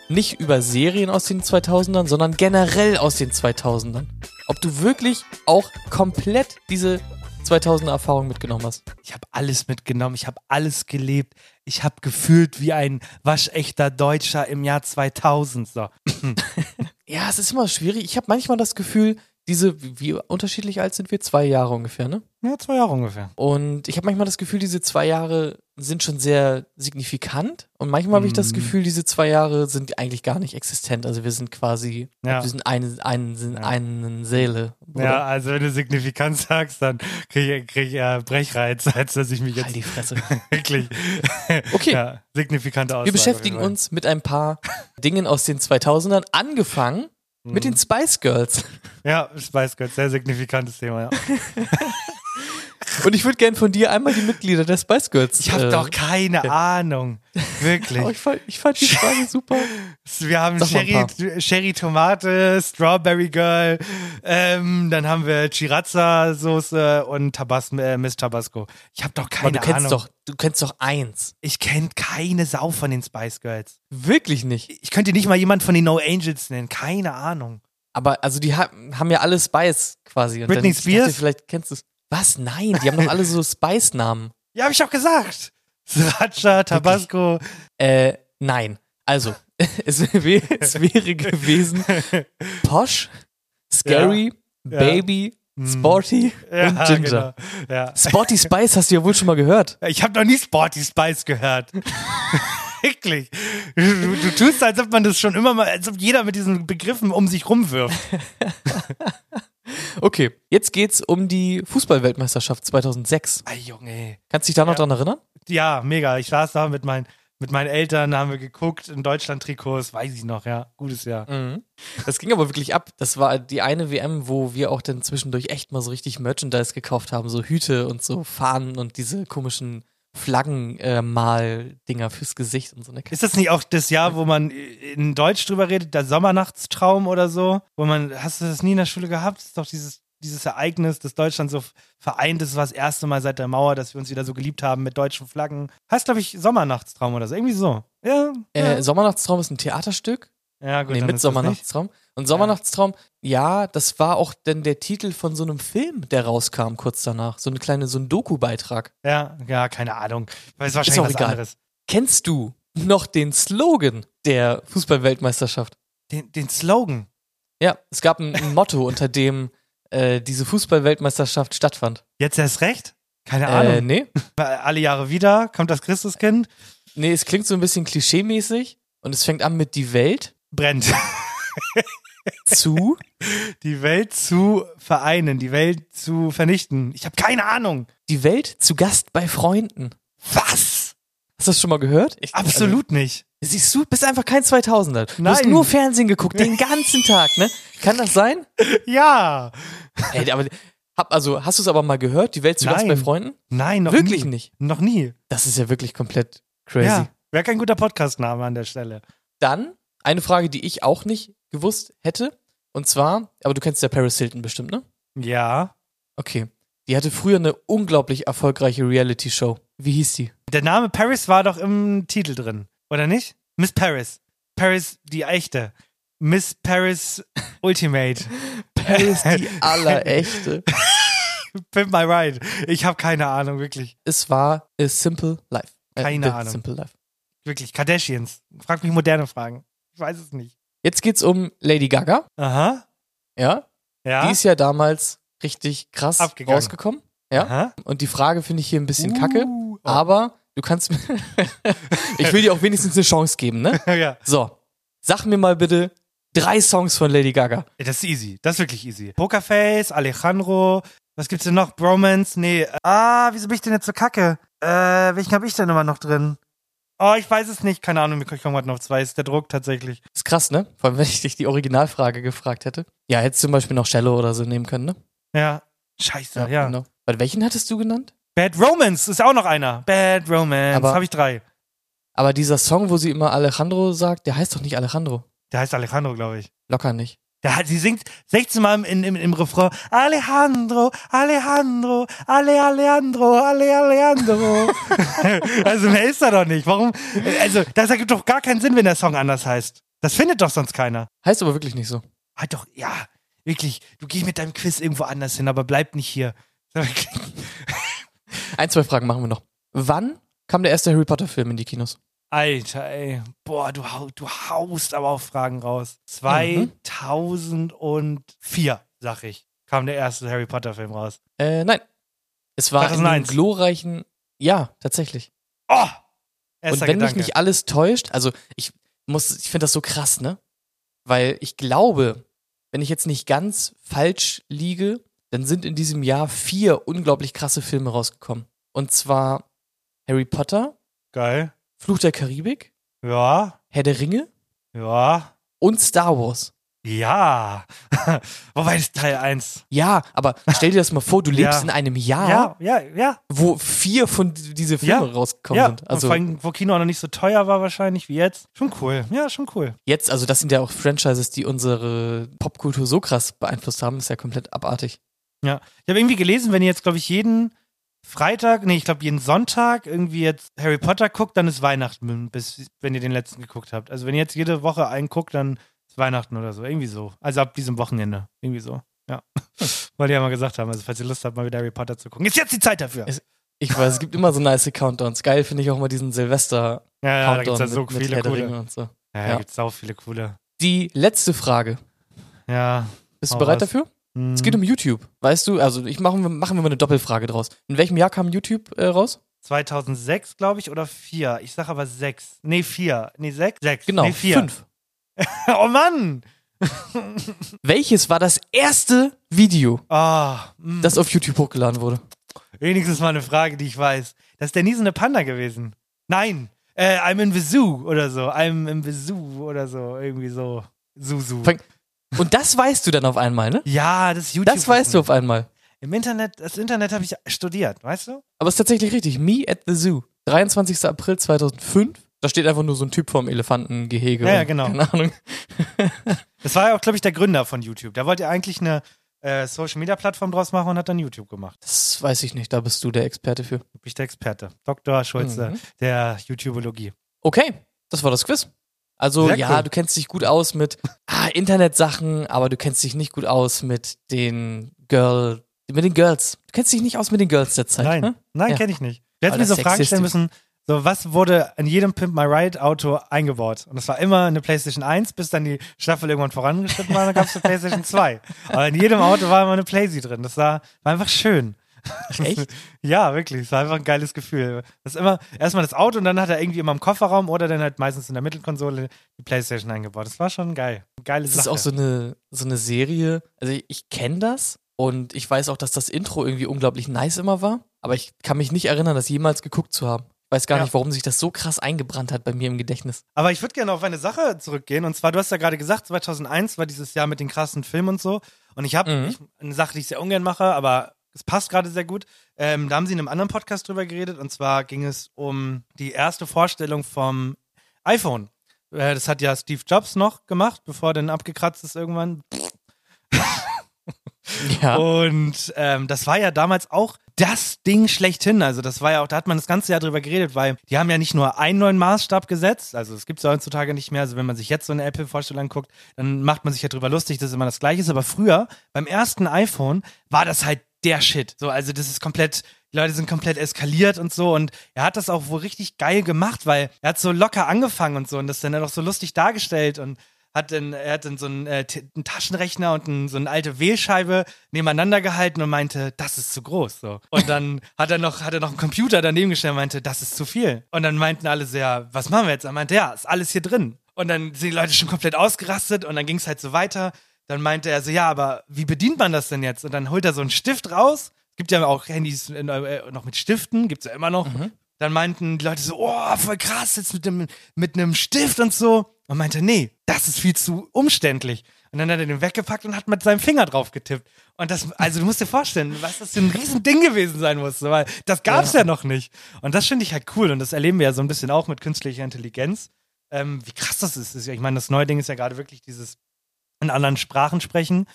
Nicht über Serien aus den 2000ern, sondern generell aus den 2000ern. Ob du wirklich auch komplett diese 2000er Erfahrung mitgenommen hast. Ich habe alles mitgenommen, ich habe alles gelebt. Ich habe gefühlt wie ein waschechter Deutscher im Jahr 2000. So. Ja, es ist immer schwierig. Ich habe manchmal das Gefühl, diese, wie unterschiedlich alt sind wir? Zwei Jahre ungefähr, ne? Ja, zwei Jahre ungefähr. Und ich habe manchmal das Gefühl, diese zwei Jahre sind schon sehr signifikant. Und manchmal habe ich das Mhm. Gefühl, diese zwei Jahre sind eigentlich gar nicht existent. Also wir sind quasi, Ja. wir sind eine, eine, sind Ja. eine Seele. Oder? Ja, also wenn du signifikant sagst, dann krieg ich, krieg ich äh, Brechreiz, als dass ich mich jetzt Halt die Fresse. wirklich Okay. ja, signifikante Aussage. Wir beschäftigen uns mit ein paar Dingen aus den 2000ern, angefangen mit Mhm. den Spice Girls. Ja, Spice Girls, sehr signifikantes Thema, ja. Und ich würde gern von dir einmal die Mitglieder der Spice Girls. Ich habe äh, doch keine Ahnung. Wirklich. Oh, ich, fand, ich fand die Frage super. Wir haben Sherry, Sherry Tomate, Strawberry Girl, ähm, dann haben wir Chirazza Soße und Tabas äh, Miss Tabasco. Ich habe doch Aber keine du kennst Ahnung. doch, du kennst doch eins. Ich kenne keine Sau von den Spice Girls. Wirklich nicht. Ich könnte nicht mal jemand von den No Angels nennen. Keine Ahnung. Aber also die ha haben ja alle Spice quasi. Und Britney ich dachte, Spears? vielleicht kennst du es. Was? Nein, die haben doch alle so Spice-Namen. Ja, habe ich doch gesagt. Sriracha, Tabasco. Äh, nein. Also, es, es wäre gewesen Posh, Scary, Ja. Baby, Sporty Ja, und Ginger. genau. Ja. Sporty Spice hast du ja wohl schon mal gehört. Ich habe noch nie Sporty Spice gehört. Wirklich. Du, du, du tust, als ob man das schon immer mal, als ob jeder mit diesen Begriffen um sich rumwirft. Okay, jetzt geht's um die Fußballweltmeisterschaft 2006. Ey, Junge. Kannst du dich da noch Ja. dran erinnern? Ja, mega. Ich saß da mit, mein, mit meinen Eltern, da haben wir geguckt in Deutschland-Trikots, weiß ich noch, ja. Gutes Jahr. Mhm. Das ging aber wirklich ab. Das war die eine WM, wo wir auch dann zwischendurch echt mal so richtig Merchandise gekauft haben, so Hüte und so Fahnen und diese komischen Flaggenmal-Dinger fürs Gesicht und so eine Ist das nicht auch das Jahr, wo man in Deutsch drüber redet, der Sommernachtstraum oder so? Wo man, hast du das nie in der Schule gehabt? Das ist doch dieses, dieses Ereignis, dass Deutschland so vereint ist, war das erste Mal seit der Mauer, dass wir uns wieder so geliebt haben mit deutschen Flaggen. Heißt, glaube ich, Sommernachtstraum oder so. Irgendwie so. Ja. Äh, ja. Sommernachtstraum ist ein Theaterstück. Ja gut. nee, mit ist. Sommernachtstraum. Und Sommernachtstraum, ja, das war auch dann der Titel von so einem Film, der rauskam kurz danach. So eine kleine, so ein Doku-Beitrag. Ja, ja, keine Ahnung. Weiß Ist wahrscheinlich auch was egal. anderes. Kennst du noch den Slogan der Fußballweltmeisterschaft? Den, den Slogan. Ja, es gab ein, ein Motto, unter dem äh, diese Fußballweltmeisterschaft stattfand. Jetzt erst recht? Keine Äh, Ahnung. nee. Alle Jahre wieder kommt das Christuskind, Nee, es klingt so ein bisschen klischeemäßig und es fängt an mit die Welt brennt. zu. Die Welt zu vereinen, die Welt zu vernichten. Ich habe keine Ahnung. Die Welt zu Gast bei Freunden. Was? Hast du das schon mal gehört? Ich, Absolut nicht. Also, siehst du, bist einfach kein 2000er. Du hast Nein. nur Fernsehen geguckt, den ganzen Tag, ne? Kann das sein? Ja. Ey, aber hab, also, hast du es aber mal gehört? Die Welt zu Gast Nein. bei Freunden? Nein, noch Wirklich nie. nicht. Noch nie. Das ist ja wirklich komplett crazy. Ja. Wäre kein guter Podcast-Name an der Stelle. Dann eine Frage, die ich auch nicht gewusst hätte. Und zwar, aber du kennst ja Paris Hilton bestimmt, ne? Ja. Okay. Die hatte früher eine unglaublich erfolgreiche Reality-Show. Wie hieß die? Der Name Paris war doch im Titel drin, oder nicht? Miss Paris. Paris, die echte. Miss Paris Ultimate. Paris, die allerechte. Pimp my ride. Ich habe keine Ahnung, wirklich. es war A Simple Life. Äh, Keine The Ahnung. Simple Life. Wirklich. Kardashians. Frag mich moderne Fragen. Ich weiß es nicht. Jetzt geht's um Lady Gaga. Aha. Ja. Ja. Die ist ja damals richtig krass Abgegangen. rausgekommen. Ja. Aha. Und die Frage finde ich hier ein bisschen Uh, kacke. oh. Aber du kannst mir. ich will dir auch wenigstens eine Chance geben, ne? ja. So. Sag mir mal bitte drei Songs von Lady Gaga. Das ist easy. Das ist wirklich easy. Pokerface, Alejandro. Was gibt's denn noch? Bromance? Nee. Ah, wieso bin ich denn jetzt so kacke? Äh, welchen habe ich denn immer noch drin? Oh, ich weiß es nicht. Keine Ahnung, ich komme gerade noch auf zwei. Ist der Druck tatsächlich. Ist krass, ne? Vor allem, wenn ich dich die Originalfrage gefragt hätte. Ja, hättest du zum Beispiel noch Shallow oder so nehmen können, ne? Ja. Scheiße, ja. Genau. Bei welchen hattest du genannt? Bad Romance ist auch noch einer. Bad Romance. Habe ich drei. Aber dieser Song, wo sie immer Alejandro sagt, der heißt doch nicht Alejandro. Der heißt Alejandro, glaube ich. Locker nicht. Der hat, sie singt 16 Mal im, im, im Refrain Alejandro, Alejandro, Ale Alejandro, Ale Alejandro. also mehr ist da doch nicht. Warum? Also das ergibt doch gar keinen Sinn, wenn der Song anders heißt. Das findet doch sonst keiner. Heißt aber wirklich nicht so. Halt doch, ja, wirklich. Du gehst mit deinem Quiz irgendwo anders hin, aber bleib nicht hier. Ein, zwei Fragen machen wir noch. Wann kam der erste Harry Potter Film in die Kinos? Alter, ey. Boah, du, du haust aber auch Fragen raus. Mhm. 2004, sag ich, kam der erste Harry Potter Film raus. Äh, nein. Es war in 2001. glorreichen, ja, tatsächlich. Oh! Und wenn Gedanke. mich nicht alles täuscht, also ich muss, ich finde das so krass, ne? Weil ich glaube, wenn ich jetzt nicht ganz falsch liege, dann sind in diesem Jahr vier unglaublich krasse Filme rausgekommen. Und zwar Harry Potter, Geil. Fluch der Karibik, Ja, Herr der Ringe ja, und Star Wars. ja. Wobei das ist Teil 1. Ja, aber stell dir das mal vor, du lebst Ja. in einem Jahr, Ja, ja, ja. wo vier von diese Filme Ja. rausgekommen ja. sind. Also vor allem, wo Kino auch noch nicht so teuer war wahrscheinlich wie jetzt. Schon cool. Ja, schon cool. jetzt, also das sind ja auch Franchises, die unsere Popkultur so krass beeinflusst haben, ist ja komplett abartig. Ja. Ich habe irgendwie gelesen, wenn ihr jetzt, glaube ich, jeden Freitag, nee, ich glaube jeden Sonntag irgendwie jetzt Harry Potter guckt, dann ist Weihnachten, bis, wenn ihr den letzten geguckt habt. Also wenn ihr jetzt jede Woche einen guckt, dann ist Weihnachten oder so. Irgendwie so. Also ab diesem Wochenende. Irgendwie so. Ja. Weil die ja mal gesagt haben, also falls ihr Lust habt, mal wieder Harry Potter zu gucken. Ist jetzt die Zeit dafür. Es- Ich weiß, es gibt immer so nice Countdowns. Geil finde ich auch mal diesen Silvester Ja, ja, da Countdown ja so mit, mit viele der coole. So. Ja, da Ja. gibt's auch viele coole. Die letzte Frage. Ja. Bist du bereit raus. dafür? Hm. Es geht um YouTube. Weißt du, also ich machen wir, machen wir mal eine Doppelfrage draus. In welchem Jahr kam YouTube äh, raus? 2006, glaube ich, oder 4. Ich sag aber 6. Nee, 4. Nee, 6? 6. Genau, Nee, 4. fünf. oh Mann! Welches war das erste Video, mh. das auf YouTube hochgeladen wurde? wenigstens mal eine Frage, die ich weiß. Das ist der niesende Panda gewesen. Nein, äh, I'm in the Zoo oder so. I'm in the Zoo oder so. Irgendwie so. Susu. Fang- Und das weißt du dann auf einmal, ne? Ja, das ist YouTube. Das weißt du auf einmal. Im Internet, das Internet habe ich studiert, weißt du? Aber es ist tatsächlich richtig. Me at the Zoo. 23. April 2005. Da steht einfach nur so ein Typ vorm Elefantengehege. Ja, ja, genau. Keine Ahnung. Das war ja auch, glaube ich, der Gründer von YouTube. Der wollte ja eigentlich eine äh, Social-Media-Plattform draus machen und hat dann YouTube gemacht. Das weiß ich nicht. Da bist du der Experte für. Du bist der Experte. Dr. Schulze Mhm. der YouTubologie. Okay, das war das Quiz. Also Sehr ja, cool. du kennst dich gut aus mit ah, Internetsachen, aber du kennst dich nicht gut aus mit den Girl, mit den Girls. Du kennst dich nicht aus mit den Girls der Zeit. Nein, Ne? nein, Ja. kenne ich nicht. Wir hätten Weil mir so Fragen stellen müssen, so was wurde in jedem Pimp My Ride Auto eingebaut? Und das war immer eine PlayStation 1, bis dann die Staffel irgendwann vorangeschritten war, dann gab es eine PlayStation 2. Aber in jedem Auto war immer eine Playsee drin. Das war, war einfach schön. Echt? Ja, wirklich. Es war einfach ein geiles Gefühl. Das ist immer erstmal das Auto und dann hat er irgendwie immer im Kofferraum oder dann halt meistens in der Mittelkonsole die Playstation eingebaut. Das war schon geil. Geile Das Sache. ist auch so eine, so eine Serie. Also ich, ich kenne das und ich weiß auch, dass das Intro irgendwie unglaublich nice immer war. Aber ich kann mich nicht erinnern, das jemals geguckt zu haben. Ich weiß gar Ja. nicht, warum sich das so krass eingebrannt hat bei mir im Gedächtnis. Aber ich würde gerne auf eine Sache zurückgehen. Und zwar, du hast ja gerade gesagt, 2001 war dieses Jahr mit den krassen Filmen und so. Und ich habe Mhm. eine Sache, die ich sehr ungern mache, aber es passt gerade sehr gut. Ähm, da haben sie in einem anderen Podcast drüber geredet. Und zwar ging es um die erste Vorstellung vom iPhone. Äh, das hat ja Steve Jobs noch gemacht, bevor er dann abgekratzt ist irgendwann. Ja. Und ähm, das war ja damals auch das Ding schlechthin. Also das war ja auch, da hat man das ganze Jahr drüber geredet, weil die haben ja nicht nur einen neuen Maßstab gesetzt, also es gibt es ja heutzutage nicht mehr. Also wenn man sich jetzt so eine Apple-Vorstellung anguckt, dann macht man sich ja drüber lustig, dass immer das gleiche ist. Aber früher, beim ersten iPhone, war das halt der Shit. So, also das ist komplett, die Leute sind komplett eskaliert und so. Und er hat das auch wohl richtig geil gemacht, weil er hat so locker angefangen und so und das dann auch so lustig dargestellt und hat dann, er hat dann so einen, äh, einen Taschenrechner und ein, so eine alte Wählscheibe nebeneinander gehalten und meinte, das ist zu groß. So. Und dann hat er noch, hat er noch einen Computer daneben gestellt und meinte, das ist zu viel. Und dann meinten alle ja, was machen wir jetzt? Er meinte, ja, ist alles hier drin. Und dann sind die Leute schon komplett ausgerastet und dann ging es halt so weiter. Dann meinte er so, ja, aber wie bedient man das denn jetzt? Und dann holt er so einen Stift raus. Gibt ja auch Handys äh, noch mit Stiften, gibt's ja immer noch. Dann meinten die Leute so, oh, voll krass, jetzt mit einem mit einem Stift und so. Und meinte, nee, das ist viel zu umständlich. Und dann hat er den weggepackt und hat mit seinem Finger drauf getippt. Und das, also du musst dir vorstellen, was das für ein Riesending gewesen sein musste, weil das gab's ja, noch nicht. Und das finde ich halt cool. Und das erleben wir ja so ein bisschen auch mit künstlicher Intelligenz. Ähm, wie krass das ist. Ja- Ich meine, das neue Ding ist ja gerade wirklich dieses in anderen Sprachen sprechen.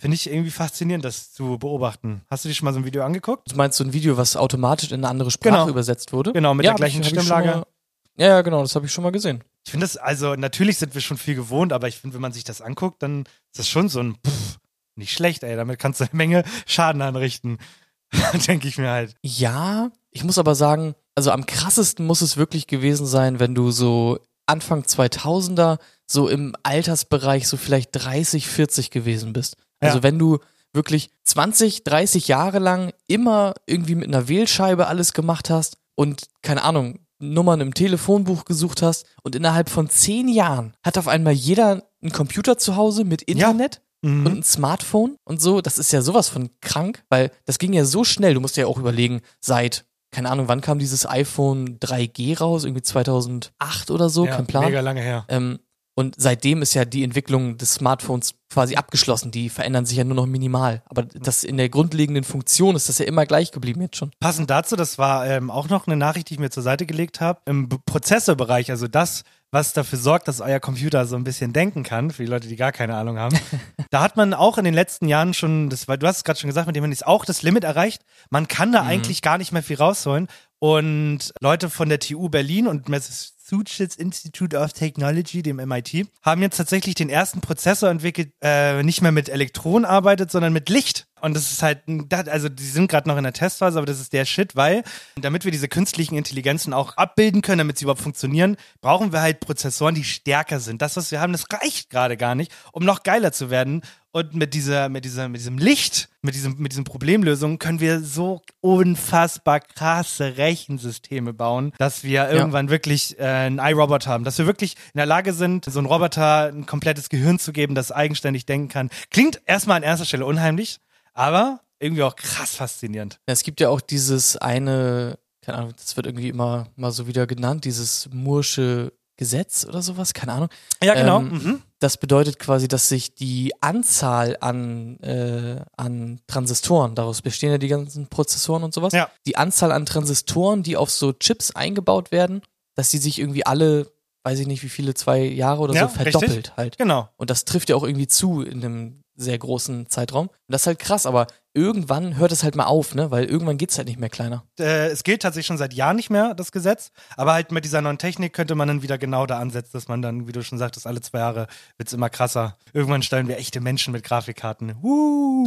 Finde ich irgendwie faszinierend, das zu beobachten. Hast du dir schon mal so ein Video angeguckt? Du meinst so ein Video, was automatisch in eine andere Sprache Genau. übersetzt wurde? Genau, mit der hab gleichen ich Stimmlage. mal- Ja, ja, genau, das habe ich schon mal gesehen. Ich finde das, also natürlich sind wir schon viel gewohnt, aber ich finde, wenn man sich das anguckt, dann ist das schon so ein pff, nicht schlecht, ey. Damit kannst du eine Menge Schaden anrichten. Denke ich mir halt. Ja, ich muss aber sagen, also am krassesten muss es wirklich gewesen sein, wenn du so Anfang 2000er so im Altersbereich so vielleicht 30, 40 gewesen bist. Also Ja. wenn du wirklich 20, 30 Jahre lang immer irgendwie mit einer Wählscheibe alles gemacht hast und keine Ahnung, Nummern im Telefonbuch gesucht hast und innerhalb von zehn Jahren hat auf einmal jeder einen Computer zu Hause mit Internet Mhm. und ein Smartphone und so, das ist ja sowas von krank, weil das ging ja so schnell. Du musst ja auch überlegen, seit, keine Ahnung, wann kam dieses iPhone 3G raus? Irgendwie 2008 oder so, ja, kein Plan. Mega lange her. Ähm, und seitdem ist ja die Entwicklung des Smartphones quasi abgeschlossen. Die verändern sich ja nur noch minimal. Aber das in der grundlegenden Funktion ist das ja immer gleich geblieben jetzt schon. Passend dazu, das war ähm, auch noch eine Nachricht, die ich mir zur Seite gelegt habe, im Prozessorbereich, also das, was dafür sorgt, dass euer Computer so ein bisschen denken kann, für die Leute, die gar keine Ahnung haben. da hat man auch in den letzten Jahren schon, das, weil du hast es gerade schon gesagt, mit dem Handys auch das Limit erreicht. Man kann da eigentlich gar nicht mehr viel rausholen. Und Leute von der TU Berlin und Massachusetts Institute of Technology, dem MIT, haben jetzt tatsächlich den ersten Prozessor entwickelt, äh, nicht mehr mit Elektronen arbeitet, sondern mit Licht. Und das ist halt, also die sind gerade noch in der Testphase, aber das ist der Shit, weil damit wir diese künstlichen Intelligenzen auch abbilden können, damit sie überhaupt funktionieren, brauchen wir halt Prozessoren, die stärker sind. Das, was wir haben, das reicht gerade gar nicht, um noch geiler zu werden. Und mit dieser, mit dieser, mit diesem Licht, mit diesem, mit diesen Problemlösungen können wir so unfassbar krasse Rechensysteme bauen, dass wir irgendwann wirklich äh, einen iRobot haben, dass wir wirklich in der Lage sind, so einem Roboter ein komplettes Gehirn zu geben, das eigenständig denken kann. Klingt erstmal an erster Stelle unheimlich, aber irgendwie auch krass faszinierend. Ja, es gibt ja auch dieses eine, keine Ahnung, das wird irgendwie immer mal so wieder genannt, dieses Mursche Gesetz oder sowas, keine Ahnung. Ja, genau. Ähm, mhm. Das bedeutet quasi, dass sich die Anzahl an, äh, an Transistoren, daraus bestehen ja die ganzen Prozessoren und sowas, Ja. die Anzahl an Transistoren, die auf so Chips eingebaut werden, dass die sich irgendwie alle, weiß ich nicht wie viele, zwei Jahre oder Ja, so verdoppelt richtig. halt. Genau. Und das trifft ja auch irgendwie zu in einem sehr großen Zeitraum. Und das ist halt krass, aber irgendwann hört es halt mal auf, ne? Weil irgendwann geht's halt nicht mehr kleiner. Äh, es gilt tatsächlich schon seit Jahren nicht mehr, das Gesetz. Aber halt mit dieser neuen Technik könnte man dann wieder genau da ansetzen, dass man dann, wie du schon sagtest, alle zwei Jahre wird's immer krasser. Irgendwann stellen wir echte Menschen mit Grafikkarten. Uh.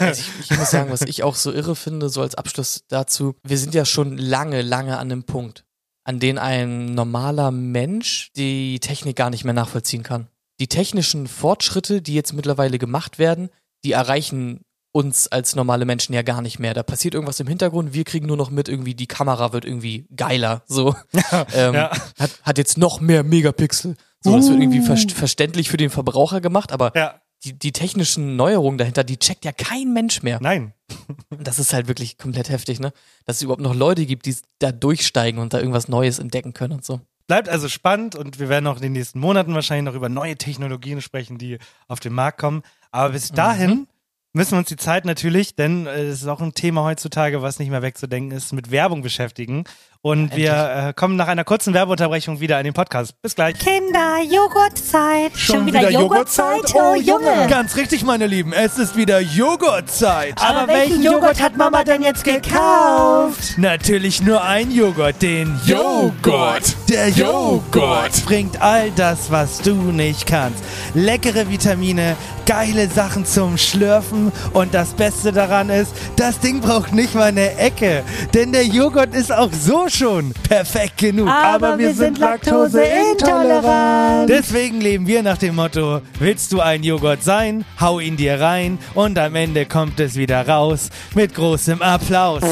Also ich, ich muss sagen, was ich auch so irre finde, so als Abschluss dazu, wir sind ja schon lange, lange an dem Punkt, an den ein normaler Mensch die Technik gar nicht mehr nachvollziehen kann. Die technischen Fortschritte, die jetzt mittlerweile gemacht werden, die erreichen uns als normale Menschen ja gar nicht mehr. Da passiert irgendwas im Hintergrund, wir kriegen nur noch mit, irgendwie die Kamera wird irgendwie geiler, so. ähm, ja. hat, hat jetzt noch mehr Megapixel. So, das wird irgendwie ver verständlich für den Verbraucher gemacht, aber Ja. die, die technischen Neuerungen dahinter, die checkt ja kein Mensch mehr. Nein. Das ist halt wirklich komplett heftig, ne? Dass es überhaupt noch Leute gibt, die da durchsteigen und da irgendwas Neues entdecken können und so. Bleibt also spannend und wir werden auch in den nächsten Monaten wahrscheinlich noch über neue Technologien sprechen, die auf den Markt kommen. Aber bis dahin müssen wir uns die Zeit natürlich, denn äh, es ist auch ein Thema heutzutage, was nicht mehr wegzudenken ist, mit Werbung beschäftigen. Und wir äh, kommen nach einer kurzen Werbeunterbrechung wieder in den Podcast. Bis gleich. Kinder, Joghurtzeit. Schon wieder Joghurtzeit? Oh, Junge. Ganz richtig, meine Lieben, es ist wieder Joghurtzeit. Aber welchen Joghurt hat Mama denn jetzt gekauft? Natürlich nur ein Joghurt, den Joghurt. Der Joghurt bringt all das, was du nicht kannst. Leckere Vitamine, geile Sachen zum Schlürfen und das Beste daran ist, das Ding braucht nicht mal eine Ecke, denn der Joghurt ist auch so schon perfekt genug. Aber wir sind laktoseintolerant. Deswegen leben wir nach dem Motto, willst du ein Joghurt sein, hau ihn dir rein und am Ende kommt es wieder raus mit großem Applaus.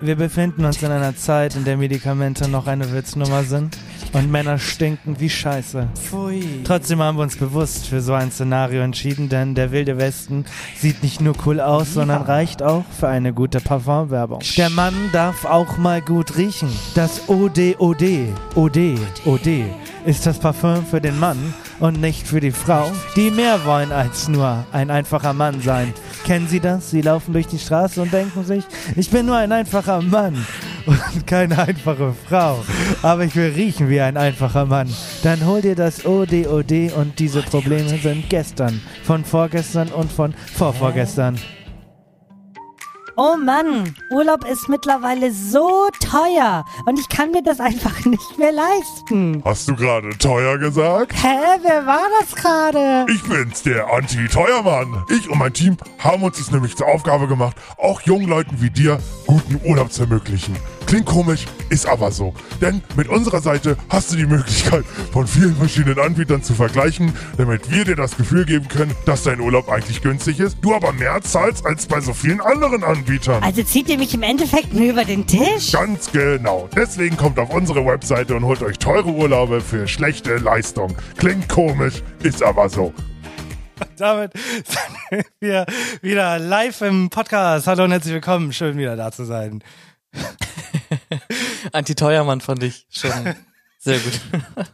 Wir befinden uns in einer Zeit, in der Medikamente noch eine Witznummer sind und Männer stinken wie Scheiße. Pfui. Trotzdem haben wir uns bewusst für so ein Szenario entschieden, denn der wilde Westen sieht nicht nur cool aus, sondern reicht auch für eine gute Parfumwerbung. Der Mann darf auch mal gut riechen. Das ODOD, OD, OD ist das Parfum für den Mann und nicht für die Frau, die mehr wollen als nur ein einfacher Mann sein. Kennen Sie das? Sie laufen durch die Straße und denken sich, ich bin nur ein einfacher Mann und keine einfache Frau. Aber ich will riechen wie ein einfacher Mann. Dann hol dir das ODOD und diese Probleme sind gestern, von vorgestern und von vorvorgestern. Oh Mann, Urlaub ist mittlerweile so teuer und ich kann mir das einfach nicht mehr leisten. Hast du gerade teuer gesagt? Hä, wer war das gerade? Ich bin's, der Anti-Teuermann. Ich und mein Team haben uns es nämlich zur Aufgabe gemacht, auch jungen Leuten wie dir guten Urlaub zu ermöglichen. Klingt komisch, ist aber so. Denn mit unserer Seite hast du die Möglichkeit, von vielen verschiedenen Anbietern zu vergleichen, damit wir dir das Gefühl geben können, dass dein Urlaub eigentlich günstig ist, du aber mehr zahlst als bei so vielen anderen Anbietern. Also zieht ihr mich im Endeffekt nur über den Tisch? Ganz genau. Deswegen kommt auf unsere Webseite und holt euch teure Urlaube für schlechte Leistung. Klingt komisch, ist aber so. Damit sind wir wieder live im Podcast. Hallo und herzlich willkommen. Schön wieder da zu sein. Anti-Teuermann fand ich schon sehr gut.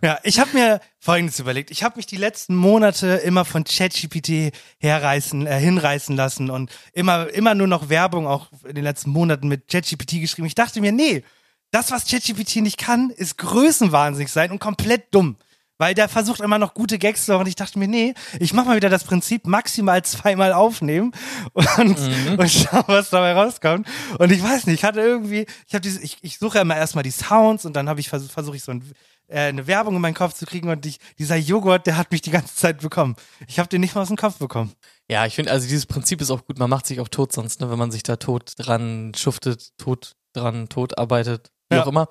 Ja, ich habe mir Folgendes überlegt. Ich habe mich die letzten Monate immer von ChatGPT herreißen, äh, hinreißen lassen und immer, immer nur noch Werbung auch in den letzten Monaten mit ChatGPT geschrieben. Ich dachte mir, nee, das, was ChatGPT nicht kann, ist größenwahnsinnig sein und komplett dumm. Weil der versucht immer noch gute Gags zu machen. Und ich dachte mir, nee, ich mach mal wieder das Prinzip maximal zweimal aufnehmen und, und schau, was dabei rauskommt. Und ich weiß nicht, ich hatte irgendwie, ich habe diese, ich, ich suche immer erstmal die Sounds und dann habe ich versucht, versuche ich so ein, äh, eine Werbung in meinen Kopf zu kriegen und ich, dieser Joghurt, der hat mich die ganze Zeit bekommen. Ich habe den nicht mal aus dem Kopf bekommen. Ja, ich finde, also dieses Prinzip ist auch gut. Man macht sich auch tot sonst, ne, wenn man sich da tot dran schuftet, tot dran, tot arbeitet, wie Ja. auch immer.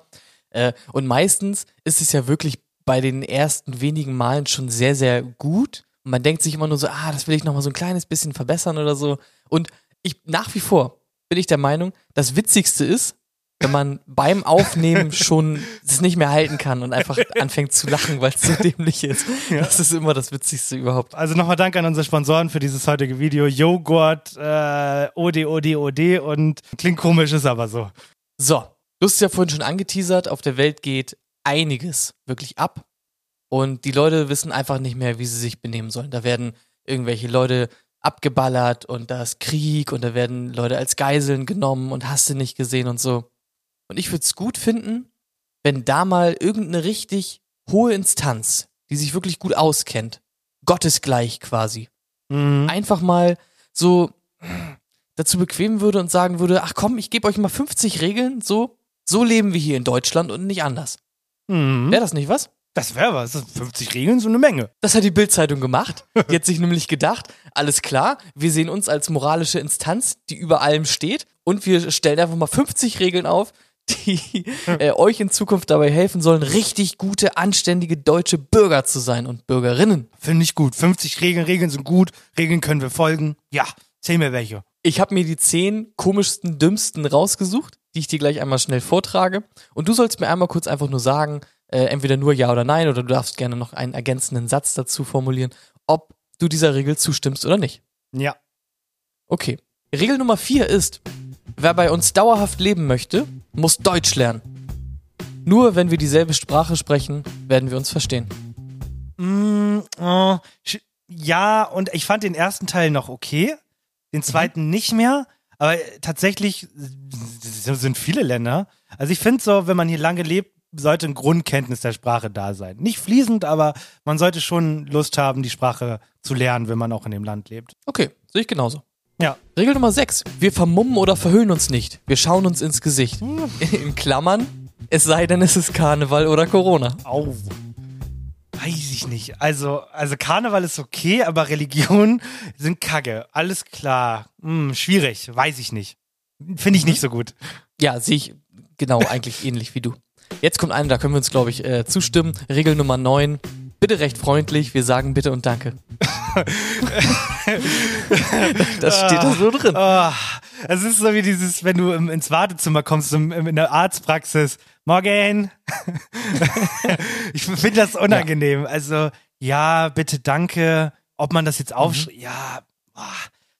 Äh, und meistens ist es ja wirklich bei den ersten wenigen Malen schon sehr, sehr gut. Und man denkt sich immer nur so, ah, das will ich noch mal so ein kleines bisschen verbessern oder so. Und ich nach wie vor bin ich der Meinung, das Witzigste ist, wenn man beim Aufnehmen schon es nicht mehr halten kann und einfach anfängt zu lachen, weil es so dämlich ist. Das ist immer das Witzigste überhaupt. Also nochmal Dank an unsere Sponsoren für dieses heutige Video. Joghurt, äh, OD, OD, OD und klingt komisch, ist aber so. So, du hast es ja vorhin schon angeteasert, auf der Welt geht einiges wirklich ab. Und die Leute wissen einfach nicht mehr, wie sie sich benehmen sollen. Da werden irgendwelche Leute abgeballert und da ist Krieg und da werden Leute als Geiseln genommen und hast du nicht gesehen und so. Und ich würde es gut finden, wenn da mal irgendeine richtig hohe Instanz, die sich wirklich gut auskennt, gottesgleich quasi, Mhm. einfach mal so dazu bequemen würde und sagen würde, ach komm, ich gebe euch mal 50 Regeln, so, so leben wir hier in Deutschland und nicht anders. Mhm. Wäre das nicht was? Das wäre was. Das sind 50 Regeln, so eine Menge. Das hat die Bildzeitung gemacht. Die hat sich nämlich gedacht, alles klar, wir sehen uns als moralische Instanz, die über allem steht und wir stellen einfach mal 50 Regeln auf, die äh, euch in Zukunft dabei helfen sollen, richtig gute, anständige deutsche Bürger zu sein und Bürgerinnen. Finde ich gut. 50 Regeln, Regeln sind gut. Regeln können wir folgen. Ja, zähl mir welche. Ich habe mir die zehn komischsten, dümmsten rausgesucht, die ich dir gleich einmal schnell vortrage. Und du sollst mir einmal kurz einfach nur sagen, äh, entweder nur ja oder nein, oder du darfst gerne noch einen ergänzenden Satz dazu formulieren, ob du dieser Regel zustimmst oder nicht. Ja. Okay. Regel Nummer vier ist, wer bei uns dauerhaft leben möchte, muss Deutsch lernen. Nur wenn wir dieselbe Sprache sprechen, werden wir uns verstehen. Mm, oh, ja, und ich fand den ersten Teil noch okay, den zweiten nicht mehr. Aber tatsächlich sind viele Länder. Also ich finde so, wenn man hier lange lebt, sollte ein Grundkenntnis der Sprache da sein. Nicht fließend, aber man sollte schon Lust haben, die Sprache zu lernen, wenn man auch in dem Land lebt. Okay, sehe ich genauso. Ja. Regel Nummer 6. Wir vermummen oder verhüllen uns nicht. Wir schauen uns ins Gesicht. In Klammern, es sei denn, es ist Karneval oder Corona. Au. Weiß ich nicht. Also, also Karneval ist okay, aber Religionen sind Kacke. Alles klar. Hm, schwierig. Weiß ich nicht. Finde ich nicht so gut. Ja, sehe ich genau eigentlich ähnlich wie du. Jetzt kommt eine, da können wir uns, glaube ich, äh, zustimmen. Regel Nummer 9. Bitte recht freundlich, wir sagen bitte und danke. das steht da so drin. Oh, es ist so wie dieses, wenn du ins Wartezimmer kommst, in der Arztpraxis. Morgen. ich finde das unangenehm. Also, ja, bitte, danke. Ob man das jetzt aufschreibt, ja, ah,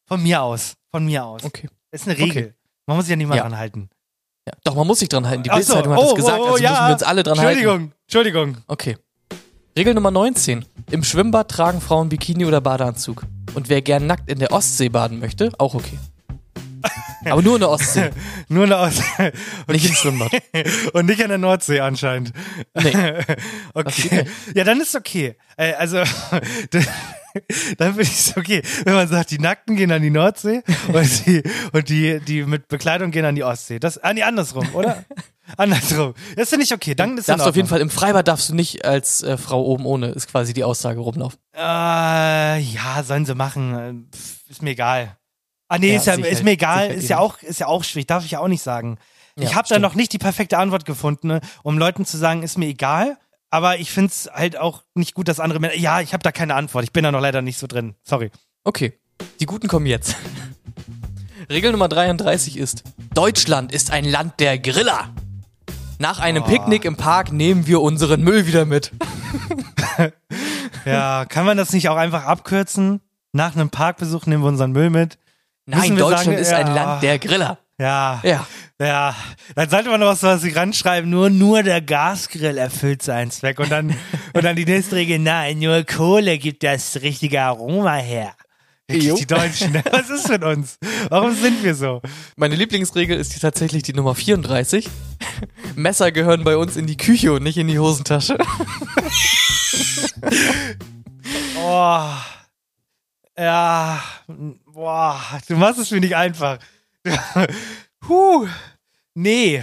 von mir aus. Von mir aus. Okay. Ist eine Regel. Okay. Man muss sich ja nicht mal Ja. dran halten. Ja, doch, man muss sich dran halten. Die Ach so. Bildzeitung hat es gesagt, also müssen wir uns alle dran halten. Entschuldigung, Entschuldigung. Okay. Regel Nummer 19. Im Schwimmbad tragen Frauen Bikini oder Badeanzug. Und wer gern nackt in der Ostsee baden möchte, auch okay. Aber nur in der Ostsee, Nur eine Aus nicht im Schwimmbad. Und nicht an der Nordsee anscheinend. Nee. Okay. Ja, dann ist okay. Äh, also, dann finde ich es okay, wenn man sagt, die Nackten gehen an die Nordsee und die, und die, die mit Bekleidung gehen an die Ostsee. Das, ah, nee, andersrum, oder? andersrum. Das finde ich okay. Dann ist Darfst du auf jeden Fall. Fall, im Freibad darfst du nicht als äh, Frau oben ohne, ist quasi die Aussage rumlaufen. Äh, ja, sollen sie machen. Äh, pff, Ist mir egal. Ah, nee, Ja, ist, ja, ist mir egal. sicher Ist ja auch, ist ja auch schwierig. Darf ich ja auch nicht sagen. Ja, ich habe da noch nicht die perfekte Antwort gefunden, ne, um Leuten zu sagen, ist mir egal. Aber ich finde es halt auch nicht gut, dass andere Männer. Ja, ich habe da keine Antwort. Ich bin da noch leider nicht so drin. Sorry. Okay, die Guten kommen jetzt. Regel Nummer 33 ist, Deutschland ist ein Land der Griller. Nach einem Picknick im Park nehmen wir unseren Müll wieder mit. Ja, kann man das nicht auch einfach abkürzen? Nach einem Parkbesuch nehmen wir unseren Müll mit. Nein, Deutschland sagen, ist ja. ein Land der Griller. Ja, Ja. ja. Dann sollte man noch was, was sich ranschreiben. Nur, nur der Gasgrill erfüllt seinen Zweck. Und dann, und dann die nächste Regel. Nein, nur Kohle gibt das richtige Aroma her. Jo. die Deutschen. ne? Was ist mit uns? Warum sind wir so? Meine Lieblingsregel ist die tatsächlich die Nummer 34. Messer gehören bei uns in die Küche und nicht in die Hosentasche. Oh. Ja. Boah, du machst es mir nicht einfach. Huh. Nee.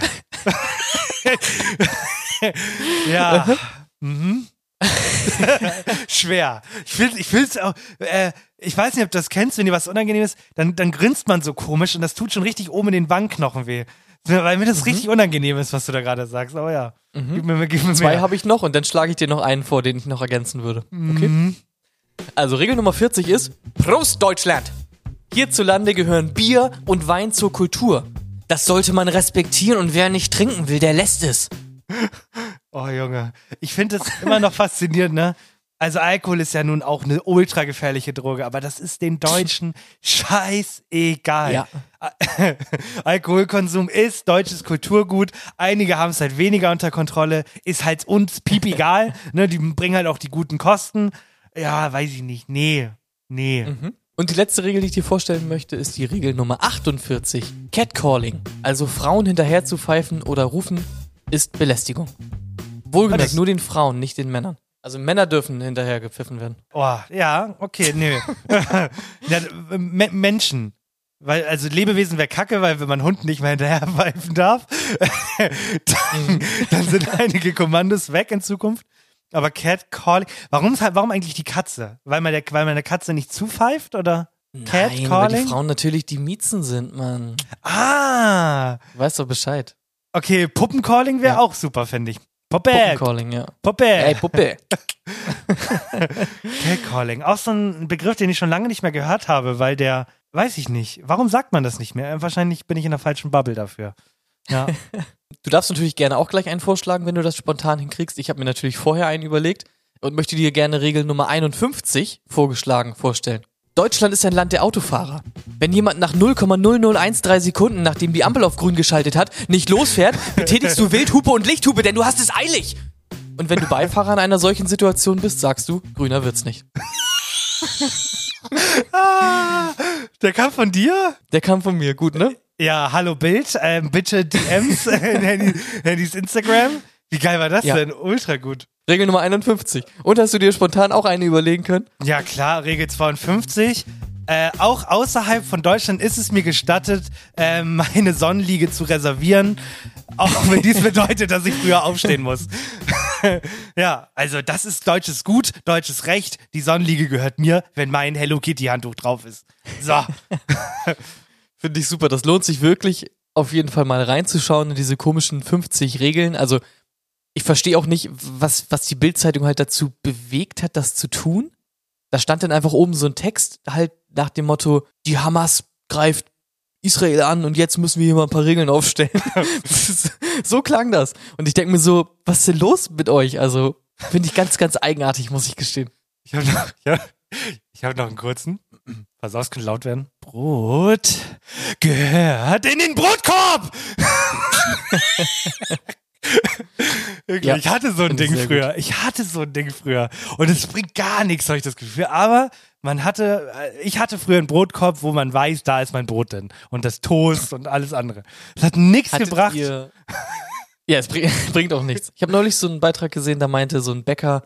ja. Mhm. Schwer. Ich will, ich will's auch, äh, ich weiß nicht, ob du das kennst, wenn dir was unangenehm ist, dann, dann grinst man so komisch und das tut schon richtig oben in den Wangenknochen weh. Weil mir das richtig unangenehm ist, was du da gerade sagst. Aber ja. Gib mir, gib mir Zwei habe ich noch und dann schlage ich dir noch einen vor, den ich noch ergänzen würde. Okay? Mhm. Also Regel Nummer 40 ist Prost Deutschland. Hierzulande gehören Bier und Wein zur Kultur. Das sollte man respektieren und wer nicht trinken will, der lässt es. Oh Junge, ich finde es immer noch faszinierend, ne? Also Alkohol ist ja nun auch eine ultra gefährliche Droge, aber das ist den Deutschen scheißegal. Ja. Alkoholkonsum ist deutsches Kulturgut. Einige haben es halt weniger unter Kontrolle. Ist halt uns piep egal. ne, die bringen halt auch die guten Kosten. Ja, weiß ich nicht. Nee, nee. Und die letzte Regel, die ich dir vorstellen möchte, ist die Regel Nummer 48. Catcalling. Also Frauen hinterher zu pfeifen oder rufen, ist Belästigung. Wohlgemerkt, das- nur den Frauen, nicht den Männern. Also Männer dürfen hinterher gepfiffen werden. Oh, ja, okay, nö. ja, Menschen. Weil, also Lebewesen wäre kacke, weil wenn man Hund nicht mehr hinterher pfeifen darf, dann, dann sind einige Kommandos weg in Zukunft. Aber Catcalling, warum, warum eigentlich die Katze? Weil man der, weil man der Katze nicht zupfeift oder? Nein, weil die Catcalling? Frauen natürlich die Miezen sind, Mann. Ah, Du weißt doch Bescheid. okay, Puppencalling wäre Ja. auch super, finde ich. Puppe, Puppencalling, ja. Puppe. Ey, Puppe. Catcalling, auch so ein Begriff, den ich schon lange nicht mehr gehört habe, weil der, weiß ich nicht, warum sagt man das nicht mehr? Wahrscheinlich bin ich in der falschen Bubble dafür. Ja. Du darfst natürlich gerne auch gleich einen vorschlagen, wenn du das spontan hinkriegst. Ich habe mir natürlich vorher einen überlegt und möchte dir gerne Regel Nummer 51 vorgeschlagen vorstellen. Deutschland ist ein Land der Autofahrer. Wenn jemand nach 0,0013 Sekunden, nachdem die Ampel auf grün geschaltet hat, nicht losfährt, betätigst du Wildhupe und Lichthupe, denn du hast es eilig. Und wenn du Beifahrer in einer solchen Situation bist, sagst du, grüner wird's nicht. ah, der kam von dir? Der kam von mir, gut, ne? Ja, hallo Bild, ähm, bitte DMs in Handy, Handys Instagram. Wie geil war das Ja. denn? Ultra gut. Regel Nummer 51. Und hast du dir spontan auch eine überlegen können? Ja klar, Regel 52. Äh, auch außerhalb von Deutschland ist es mir gestattet, äh, meine Sonnenliege zu reservieren, auch wenn dies bedeutet, dass ich früher aufstehen muss. ja, also das ist deutsches Gut, deutsches Recht. Die Sonnenliege gehört mir, wenn mein Hello Kitty Handtuch drauf ist. So, Finde ich super. Das lohnt sich wirklich, auf jeden Fall mal reinzuschauen in diese komischen 50 Regeln. Also, ich verstehe auch nicht, was, was die Bildzeitung halt dazu bewegt hat, das zu tun. Da stand dann einfach oben so ein Text, halt nach dem Motto, die Hamas greift Israel an und jetzt müssen wir hier mal ein paar Regeln aufstellen. Ist, so klang das. Und ich denke mir so, was ist denn los mit euch? Also, finde ich ganz, ganz eigenartig, muss ich gestehen. ich habe noch, ich hab, ich hab noch einen kurzen. Pass auf, es könnte laut werden. Brot gehört in den Brotkorb! Ja, ich hatte so ein Ding früher. Ich hatte so ein Ding früher. Und es bringt gar nichts, habe ich das Gefühl. Aber man hatte, äh, ich hatte früher einen Brotkorb, wo man weiß, da ist mein Brot drin. Und das Toast und alles andere. Das hat nichts Hattet gebracht. Ihr ja, es bring, bringt auch nichts. Ich habe neulich so einen Beitrag gesehen, da meinte so ein Bäcker,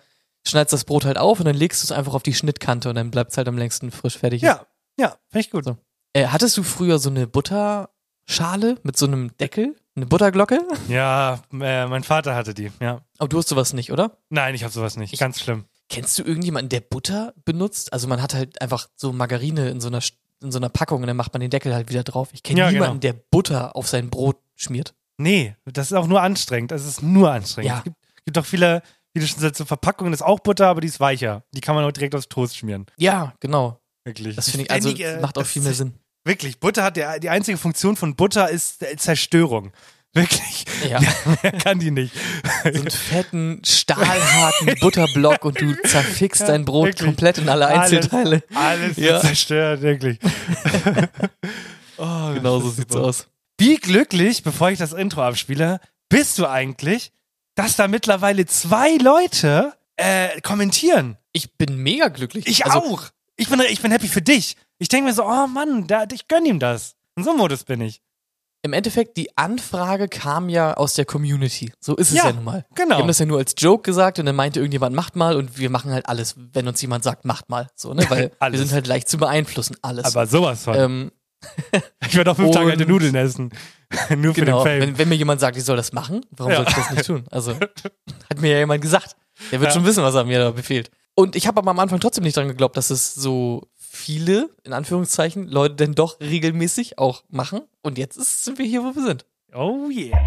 schneidest das Brot halt auf und dann legst du es einfach auf die Schnittkante und dann bleibt es halt am längsten frisch fertig. Ja, ja, finde ich gut. So. Äh, hattest du früher so eine Butterschale mit so einem Deckel? Eine Butterglocke? Ja, äh, mein Vater hatte die, ja. Aber du hast sowas nicht, oder? Nein, ich habe sowas nicht. Ganz schlimm. Kennst du irgendjemanden, der Butter benutzt? Also man hat halt einfach so Margarine in so einer, in so einer Packung und dann macht man den Deckel halt wieder drauf. Ich kenne Ja, niemanden, genau. der Butter auf sein Brot schmiert. Nee, das ist auch nur anstrengend. Das ist nur anstrengend. Ja. Es gibt, gibt auch viele, wie du schon sagst, so Verpackungen ist auch Butter, aber die ist weicher. Die kann man auch direkt aufs Toast schmieren. Ja, genau. Wirklich. Das finde ich, also Ständige- macht auch viel mehr Sinn. Wirklich, Butter hat der, die einzige Funktion von Butter ist äh, Zerstörung. Wirklich. Ja. Mehr kann die nicht. so einen fetten, stahlharten Butterblock und du zerfickst dein Brot wirklich. komplett in alle Einzelteile. Alles, alles Ja. zerstört, wirklich. oh, Genau so sieht's super. aus. Wie glücklich, bevor ich das Intro abspiele, bist du eigentlich, dass da mittlerweile zwei Leute äh, kommentieren? Ich bin mega glücklich. Ich also, auch. Ich bin, ich bin happy für dich. Ich denke mir so, oh Mann, da, ich gönn ihm das. In so einem Modus bin ich. Im Endeffekt, die Anfrage kam ja aus der Community. So ist es Ja, ja, nun mal. genau. Wir haben das ja nur als Joke gesagt und dann meinte irgendjemand, macht mal und wir machen halt alles, wenn uns jemand sagt, macht mal. So, ne? Weil wir sind halt leicht zu beeinflussen, alles. Aber sowas von. ähm, ich werde auch fünf Tage alte Nudeln essen. Nur für genau, den Fame. wenn, wenn mir jemand sagt, ich soll das machen, warum Ja. soll ich das nicht tun? Also, hat mir ja jemand gesagt. Der wird Ja. schon wissen, was er mir da befehlt. Und ich habe aber am Anfang trotzdem nicht dran geglaubt, dass es so viele, in Anführungszeichen, Leute denn doch regelmäßig auch machen. Und jetzt ist, sind wir hier, wo wir sind. Oh yeah.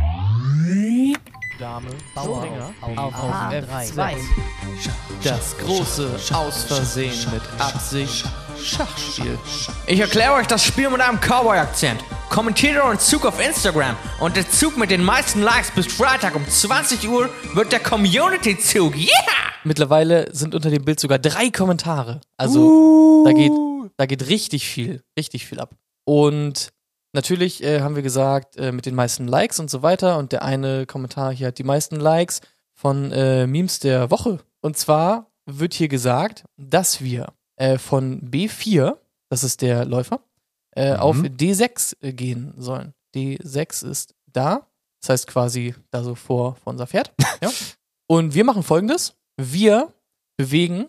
Dame, Bauer auf auf, H3. F2. Das große Aus Versehen mit Absicht Schachspiel. Ich erkläre euch das Spiel mit einem Cowboy-Akzent. Kommentiert euren Zug auf Instagram und der Zug mit den meisten Likes bis Freitag um 20 Uhr wird der Community-Zug. Yeah! Mittlerweile sind unter dem Bild sogar drei Kommentare. Also da geht da geht richtig viel, richtig viel ab. Und natürlich äh, haben wir gesagt, äh, mit den meisten Likes und so weiter. Und der eine Kommentar hier hat die meisten Likes von äh, Memes der Woche. Und zwar wird hier gesagt, dass wir äh, von B4, das ist der Läufer, äh, auf D6 äh, gehen sollen. D6 ist da. Das heißt quasi da so vor, vor unser Pferd. ja. Und wir machen folgendes. Wir bewegen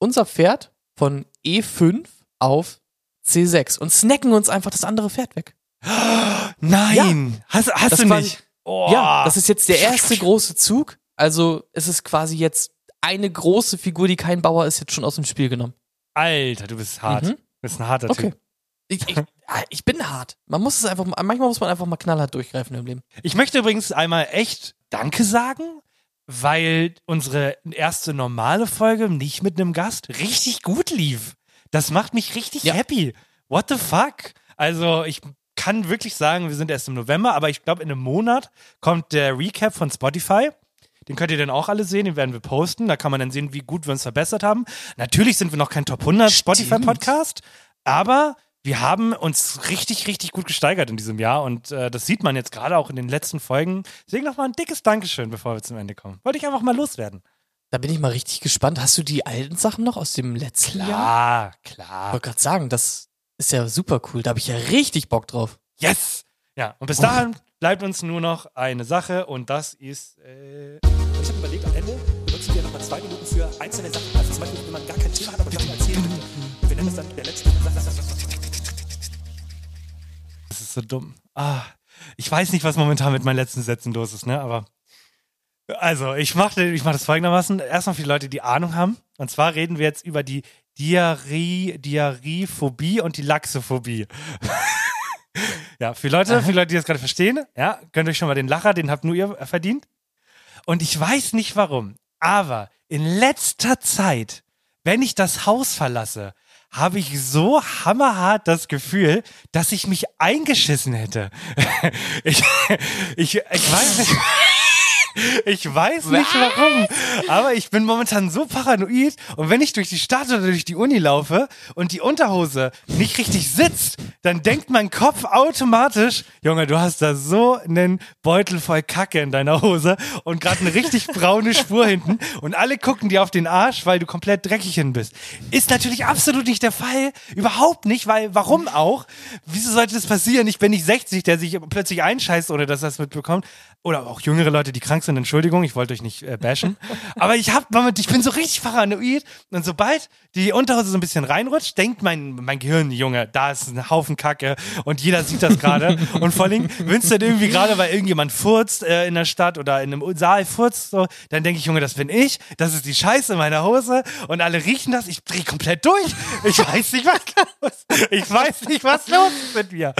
unser Pferd von E5 auf C6 und snacken uns einfach das andere Pferd weg. Nein! Hast, hast Das du quasi- nicht? Oh. Ja, das ist jetzt der erste große Zug. Also es ist quasi jetzt eine große Figur, die kein Bauer ist, jetzt schon aus dem Spiel genommen. Alter, du bist hart. Mhm. Du bist ein harter Okay. Typ. Ich, ich, ah, ich bin hart. Man muss es einfach, manchmal muss man einfach mal knallhart durchgreifen im Leben. Ich möchte übrigens einmal echt Danke sagen, weil unsere erste normale Folge nicht mit einem Gast richtig gut lief. Das macht mich richtig Ja. happy. What the fuck? Also, ich kann wirklich sagen, wir sind erst im November, aber ich glaube, in einem Monat kommt der Recap von Spotify. Den könnt ihr dann auch alle sehen, den werden wir posten. Da kann man dann sehen, wie gut wir uns verbessert haben. Natürlich sind wir noch kein Top 100 Stimmt. Spotify-Podcast, aber wir haben uns richtig, richtig gut gesteigert in diesem Jahr und äh, das sieht man jetzt gerade auch in den letzten Folgen. Deswegen nochmal ein dickes Dankeschön, bevor wir zum Ende kommen. Wollte ich einfach mal loswerden. Da bin ich mal richtig gespannt. Hast du die alten Sachen noch aus dem letzten Jahr? Klar, Ich klar. wollte gerade sagen, das ist ja super cool. Da habe ich ja richtig Bock drauf. Yes! Ja, und bis dahin bleibt uns nur noch eine Sache und das ist. Äh, Ich habe überlegt, am Ende benutzen wir nochmal zwei Minuten für einzelne Sachen. Also zum Beispiel, wenn man gar kein Thema hat, aber Sachen erzählen will. Wir nennen das dann der letzte. das ist so dumm. Ah, ich weiß nicht, was momentan mit meinen letzten Sätzen los ist, ne? Aber. Also, ich mache ich mach das folgendermaßen. Erstmal für die Leute, die Ahnung haben. Und zwar reden wir jetzt über die Diarrhee, Diarrheephobie und die Laxophobie. Ja, für Leute, für Leute, die das gerade verstehen, ja, gönnt euch schon mal den Lacher, den habt nur ihr verdient. Und ich weiß nicht warum, aber in letzter Zeit, wenn ich das Haus verlasse, habe ich so hammerhart das Gefühl, dass ich mich eingeschissen hätte. ich, ich, ich weiß nicht. Ich weiß nicht warum, aber ich bin momentan so paranoid und wenn ich durch die Stadt oder durch die Uni laufe und die Unterhose nicht richtig sitzt, dann denkt mein Kopf automatisch, Junge, du hast da so einen Beutel voll Kacke in deiner Hose und gerade eine richtig braune Spur hinten und alle gucken dir auf den Arsch, weil du komplett dreckig hin bist. Ist natürlich absolut nicht der Fall, überhaupt nicht, weil warum auch? Wieso sollte das passieren? Ich bin nicht 60, der sich plötzlich einscheißt, ohne dass er es mitbekommt. Oder auch jüngere Leute, die krank sind, Entschuldigung, ich wollte euch nicht äh, bashen. Aber ich hab damit, ich bin so richtig paranoid. Und sobald die Unterhose so ein bisschen reinrutscht, denkt mein, mein Gehirn, Junge, da ist ein Haufen Kacke und jeder sieht das gerade. und vor allem, wenn es dann irgendwie gerade, weil irgendjemand furzt äh, in der Stadt oder in einem Saal furzt, so, dann denke ich, Junge, das bin ich, das ist die Scheiße in meiner Hose und alle riechen das, ich dreh komplett durch. Ich weiß nicht, was los Ich weiß nicht, was los ist mit mir.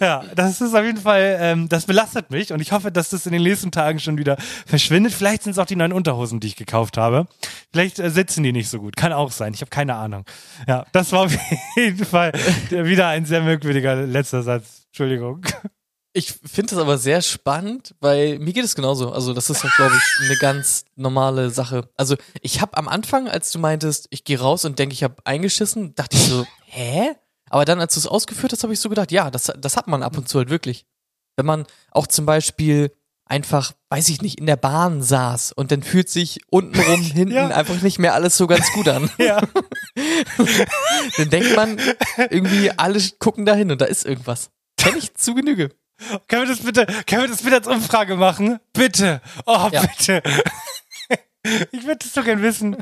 Ja, das ist auf jeden Fall, ähm, das belastet mich und ich hoffe, dass das in den nächsten Tagen schon wieder verschwindet. Vielleicht sind es auch die neuen Unterhosen, die ich gekauft habe. Vielleicht äh, sitzen die nicht so gut. Kann auch sein. Ich habe keine Ahnung. Ja, das war auf jeden Fall wieder ein sehr merkwürdiger letzter Satz. Entschuldigung. Ich finde das aber sehr spannend, weil mir geht es genauso. Also das ist glaube ich, eine ganz normale Sache. Also ich habe am Anfang, als du meintest, ich gehe raus und denke, ich habe eingeschissen, dachte ich so, hä? Aber dann, als du es ausgeführt hast, habe ich so gedacht, ja, das, das hat man ab und zu halt wirklich. Wenn man auch zum Beispiel einfach, weiß ich nicht, in der Bahn saß und dann fühlt sich untenrum, hinten Ja. einfach nicht mehr alles so ganz gut an. Ja. dann denkt man irgendwie, alle gucken dahin und da ist irgendwas. Kenn ich zu Genüge. Können wir das bitte, können wir das bitte als Umfrage machen? Bitte. Oh, Ja. bitte. Ich würde das so gern wissen.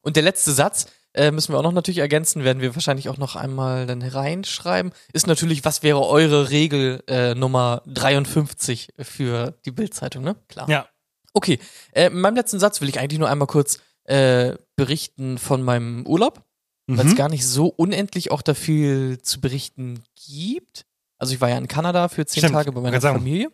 Und der letzte Satz äh, müssen wir auch noch natürlich ergänzen, werden wir wahrscheinlich auch noch einmal dann reinschreiben, ist natürlich, was wäre eure Regel äh, Nummer 53 für die Bildzeitung, ne? Klar. Ja. Okay, äh, in meinem letzten Satz will ich eigentlich nur einmal kurz äh, berichten von meinem Urlaub, weil es Mhm. gar nicht so unendlich auch da viel zu berichten gibt. Also ich war ja in Kanada für zehn Stimmt, Tage bei meiner. Familie.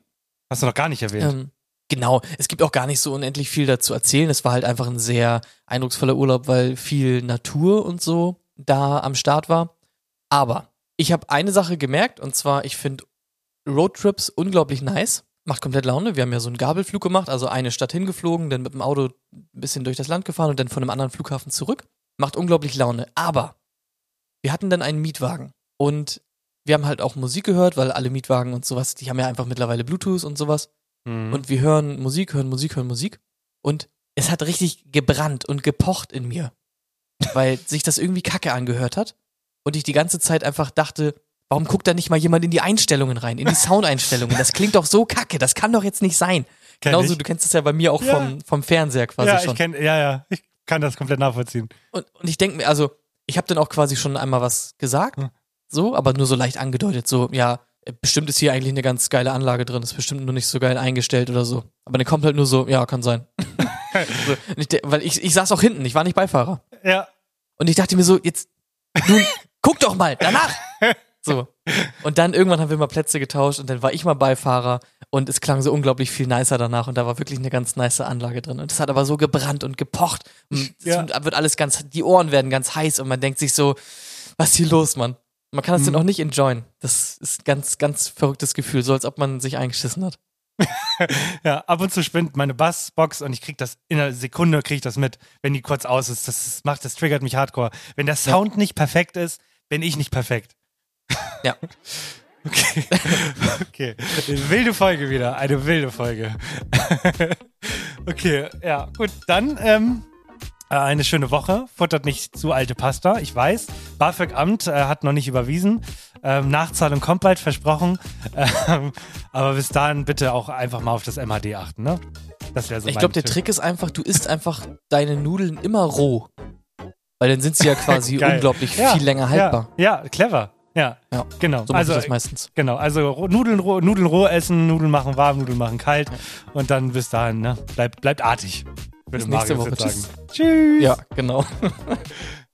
Hast du noch gar nicht erwähnt. Ähm, Genau, es gibt auch gar nicht so unendlich viel dazu erzählen. Es war halt einfach ein sehr eindrucksvoller Urlaub, weil viel Natur und so da am Start war. Aber ich habe eine Sache gemerkt und zwar, ich finde Roadtrips unglaublich nice. Macht komplett Laune. Wir haben ja so einen Gabelflug gemacht, also eine Stadt hingeflogen, dann mit dem Auto ein bisschen durch das Land gefahren und dann von einem anderen Flughafen zurück. Macht unglaublich Laune. Aber wir hatten dann einen Mietwagen und wir haben halt auch Musik gehört, weil alle Mietwagen und sowas, die haben ja einfach mittlerweile Bluetooth und sowas. Mhm. Und wir hören Musik, hören Musik, hören Musik. Und es hat richtig gebrannt und gepocht in mir, weil sich das irgendwie kacke angehört hat. Und ich die ganze Zeit einfach dachte, warum guckt da nicht mal jemand in die Einstellungen rein, in die Soundeinstellungen? Das klingt doch so kacke, das kann doch jetzt nicht sein. Kenn Genauso, ich. du kennst es ja bei mir auch Ja. vom, vom Fernseher quasi ja, schon. ich kenn, ja, ja, ich kann das komplett nachvollziehen. Und, und ich denke mir, also, ich habe dann auch quasi schon einmal was gesagt, Hm. so, aber nur so leicht angedeutet, so, ja, bestimmt ist hier eigentlich eine ganz geile Anlage drin, ist bestimmt nur nicht so geil eingestellt oder so. Aber dann kommt halt nur so, ja, kann sein. so, und ich, de- weil ich, ich saß auch hinten, ich war nicht Beifahrer. Ja, Und ich dachte mir so, jetzt, nun, guck doch mal, danach. So. Und dann irgendwann haben wir mal Plätze getauscht und dann war ich mal Beifahrer und es klang so unglaublich viel nicer danach und da war wirklich eine ganz nice Anlage drin. Und es hat aber so gebrannt und gepocht. Und Ja. wird alles ganz, die Ohren werden ganz heiß und man denkt sich so, was ist hier los, Mann? Man kann das Mhm. dann auch nicht enjoyen. Das ist ein ganz, ganz verrücktes Gefühl, so als ob man sich eingeschissen hat. ja, ab und zu spinnt meine Bassbox und ich krieg das in einer Sekunde krieg ich das mit, wenn die kurz aus ist. Das macht, das triggert mich hardcore. Wenn der Sound nicht perfekt ist, bin ich nicht perfekt. Ja. Okay. okay. Wilde Folge wieder. Eine wilde Folge. okay, ja, gut. Dann ähm, äh, eine schöne Woche. Futtert nicht zu alte Pasta. Ich weiß. BAföG-Amt äh, hat noch nicht überwiesen. Ähm, Nachzahlung kommt bald, versprochen. Ähm, aber bis dahin bitte auch einfach mal auf das MHD achten, ne? Das wäre so Ich glaube, der. Trick ist einfach, du isst einfach deine Nudeln immer roh. Weil dann sind sie ja quasi unglaublich Ja, viel länger haltbar. Ja, ja clever. Ja, Ja. genau. So also, ich das meistens. Genau, also Nudeln roh, Nudeln roh essen, Nudeln machen warm, Nudeln machen kalt und dann bis dahin, ne? Bleibt, bleibt artig. Bis nächste Woche. Tschüss. Ja, genau.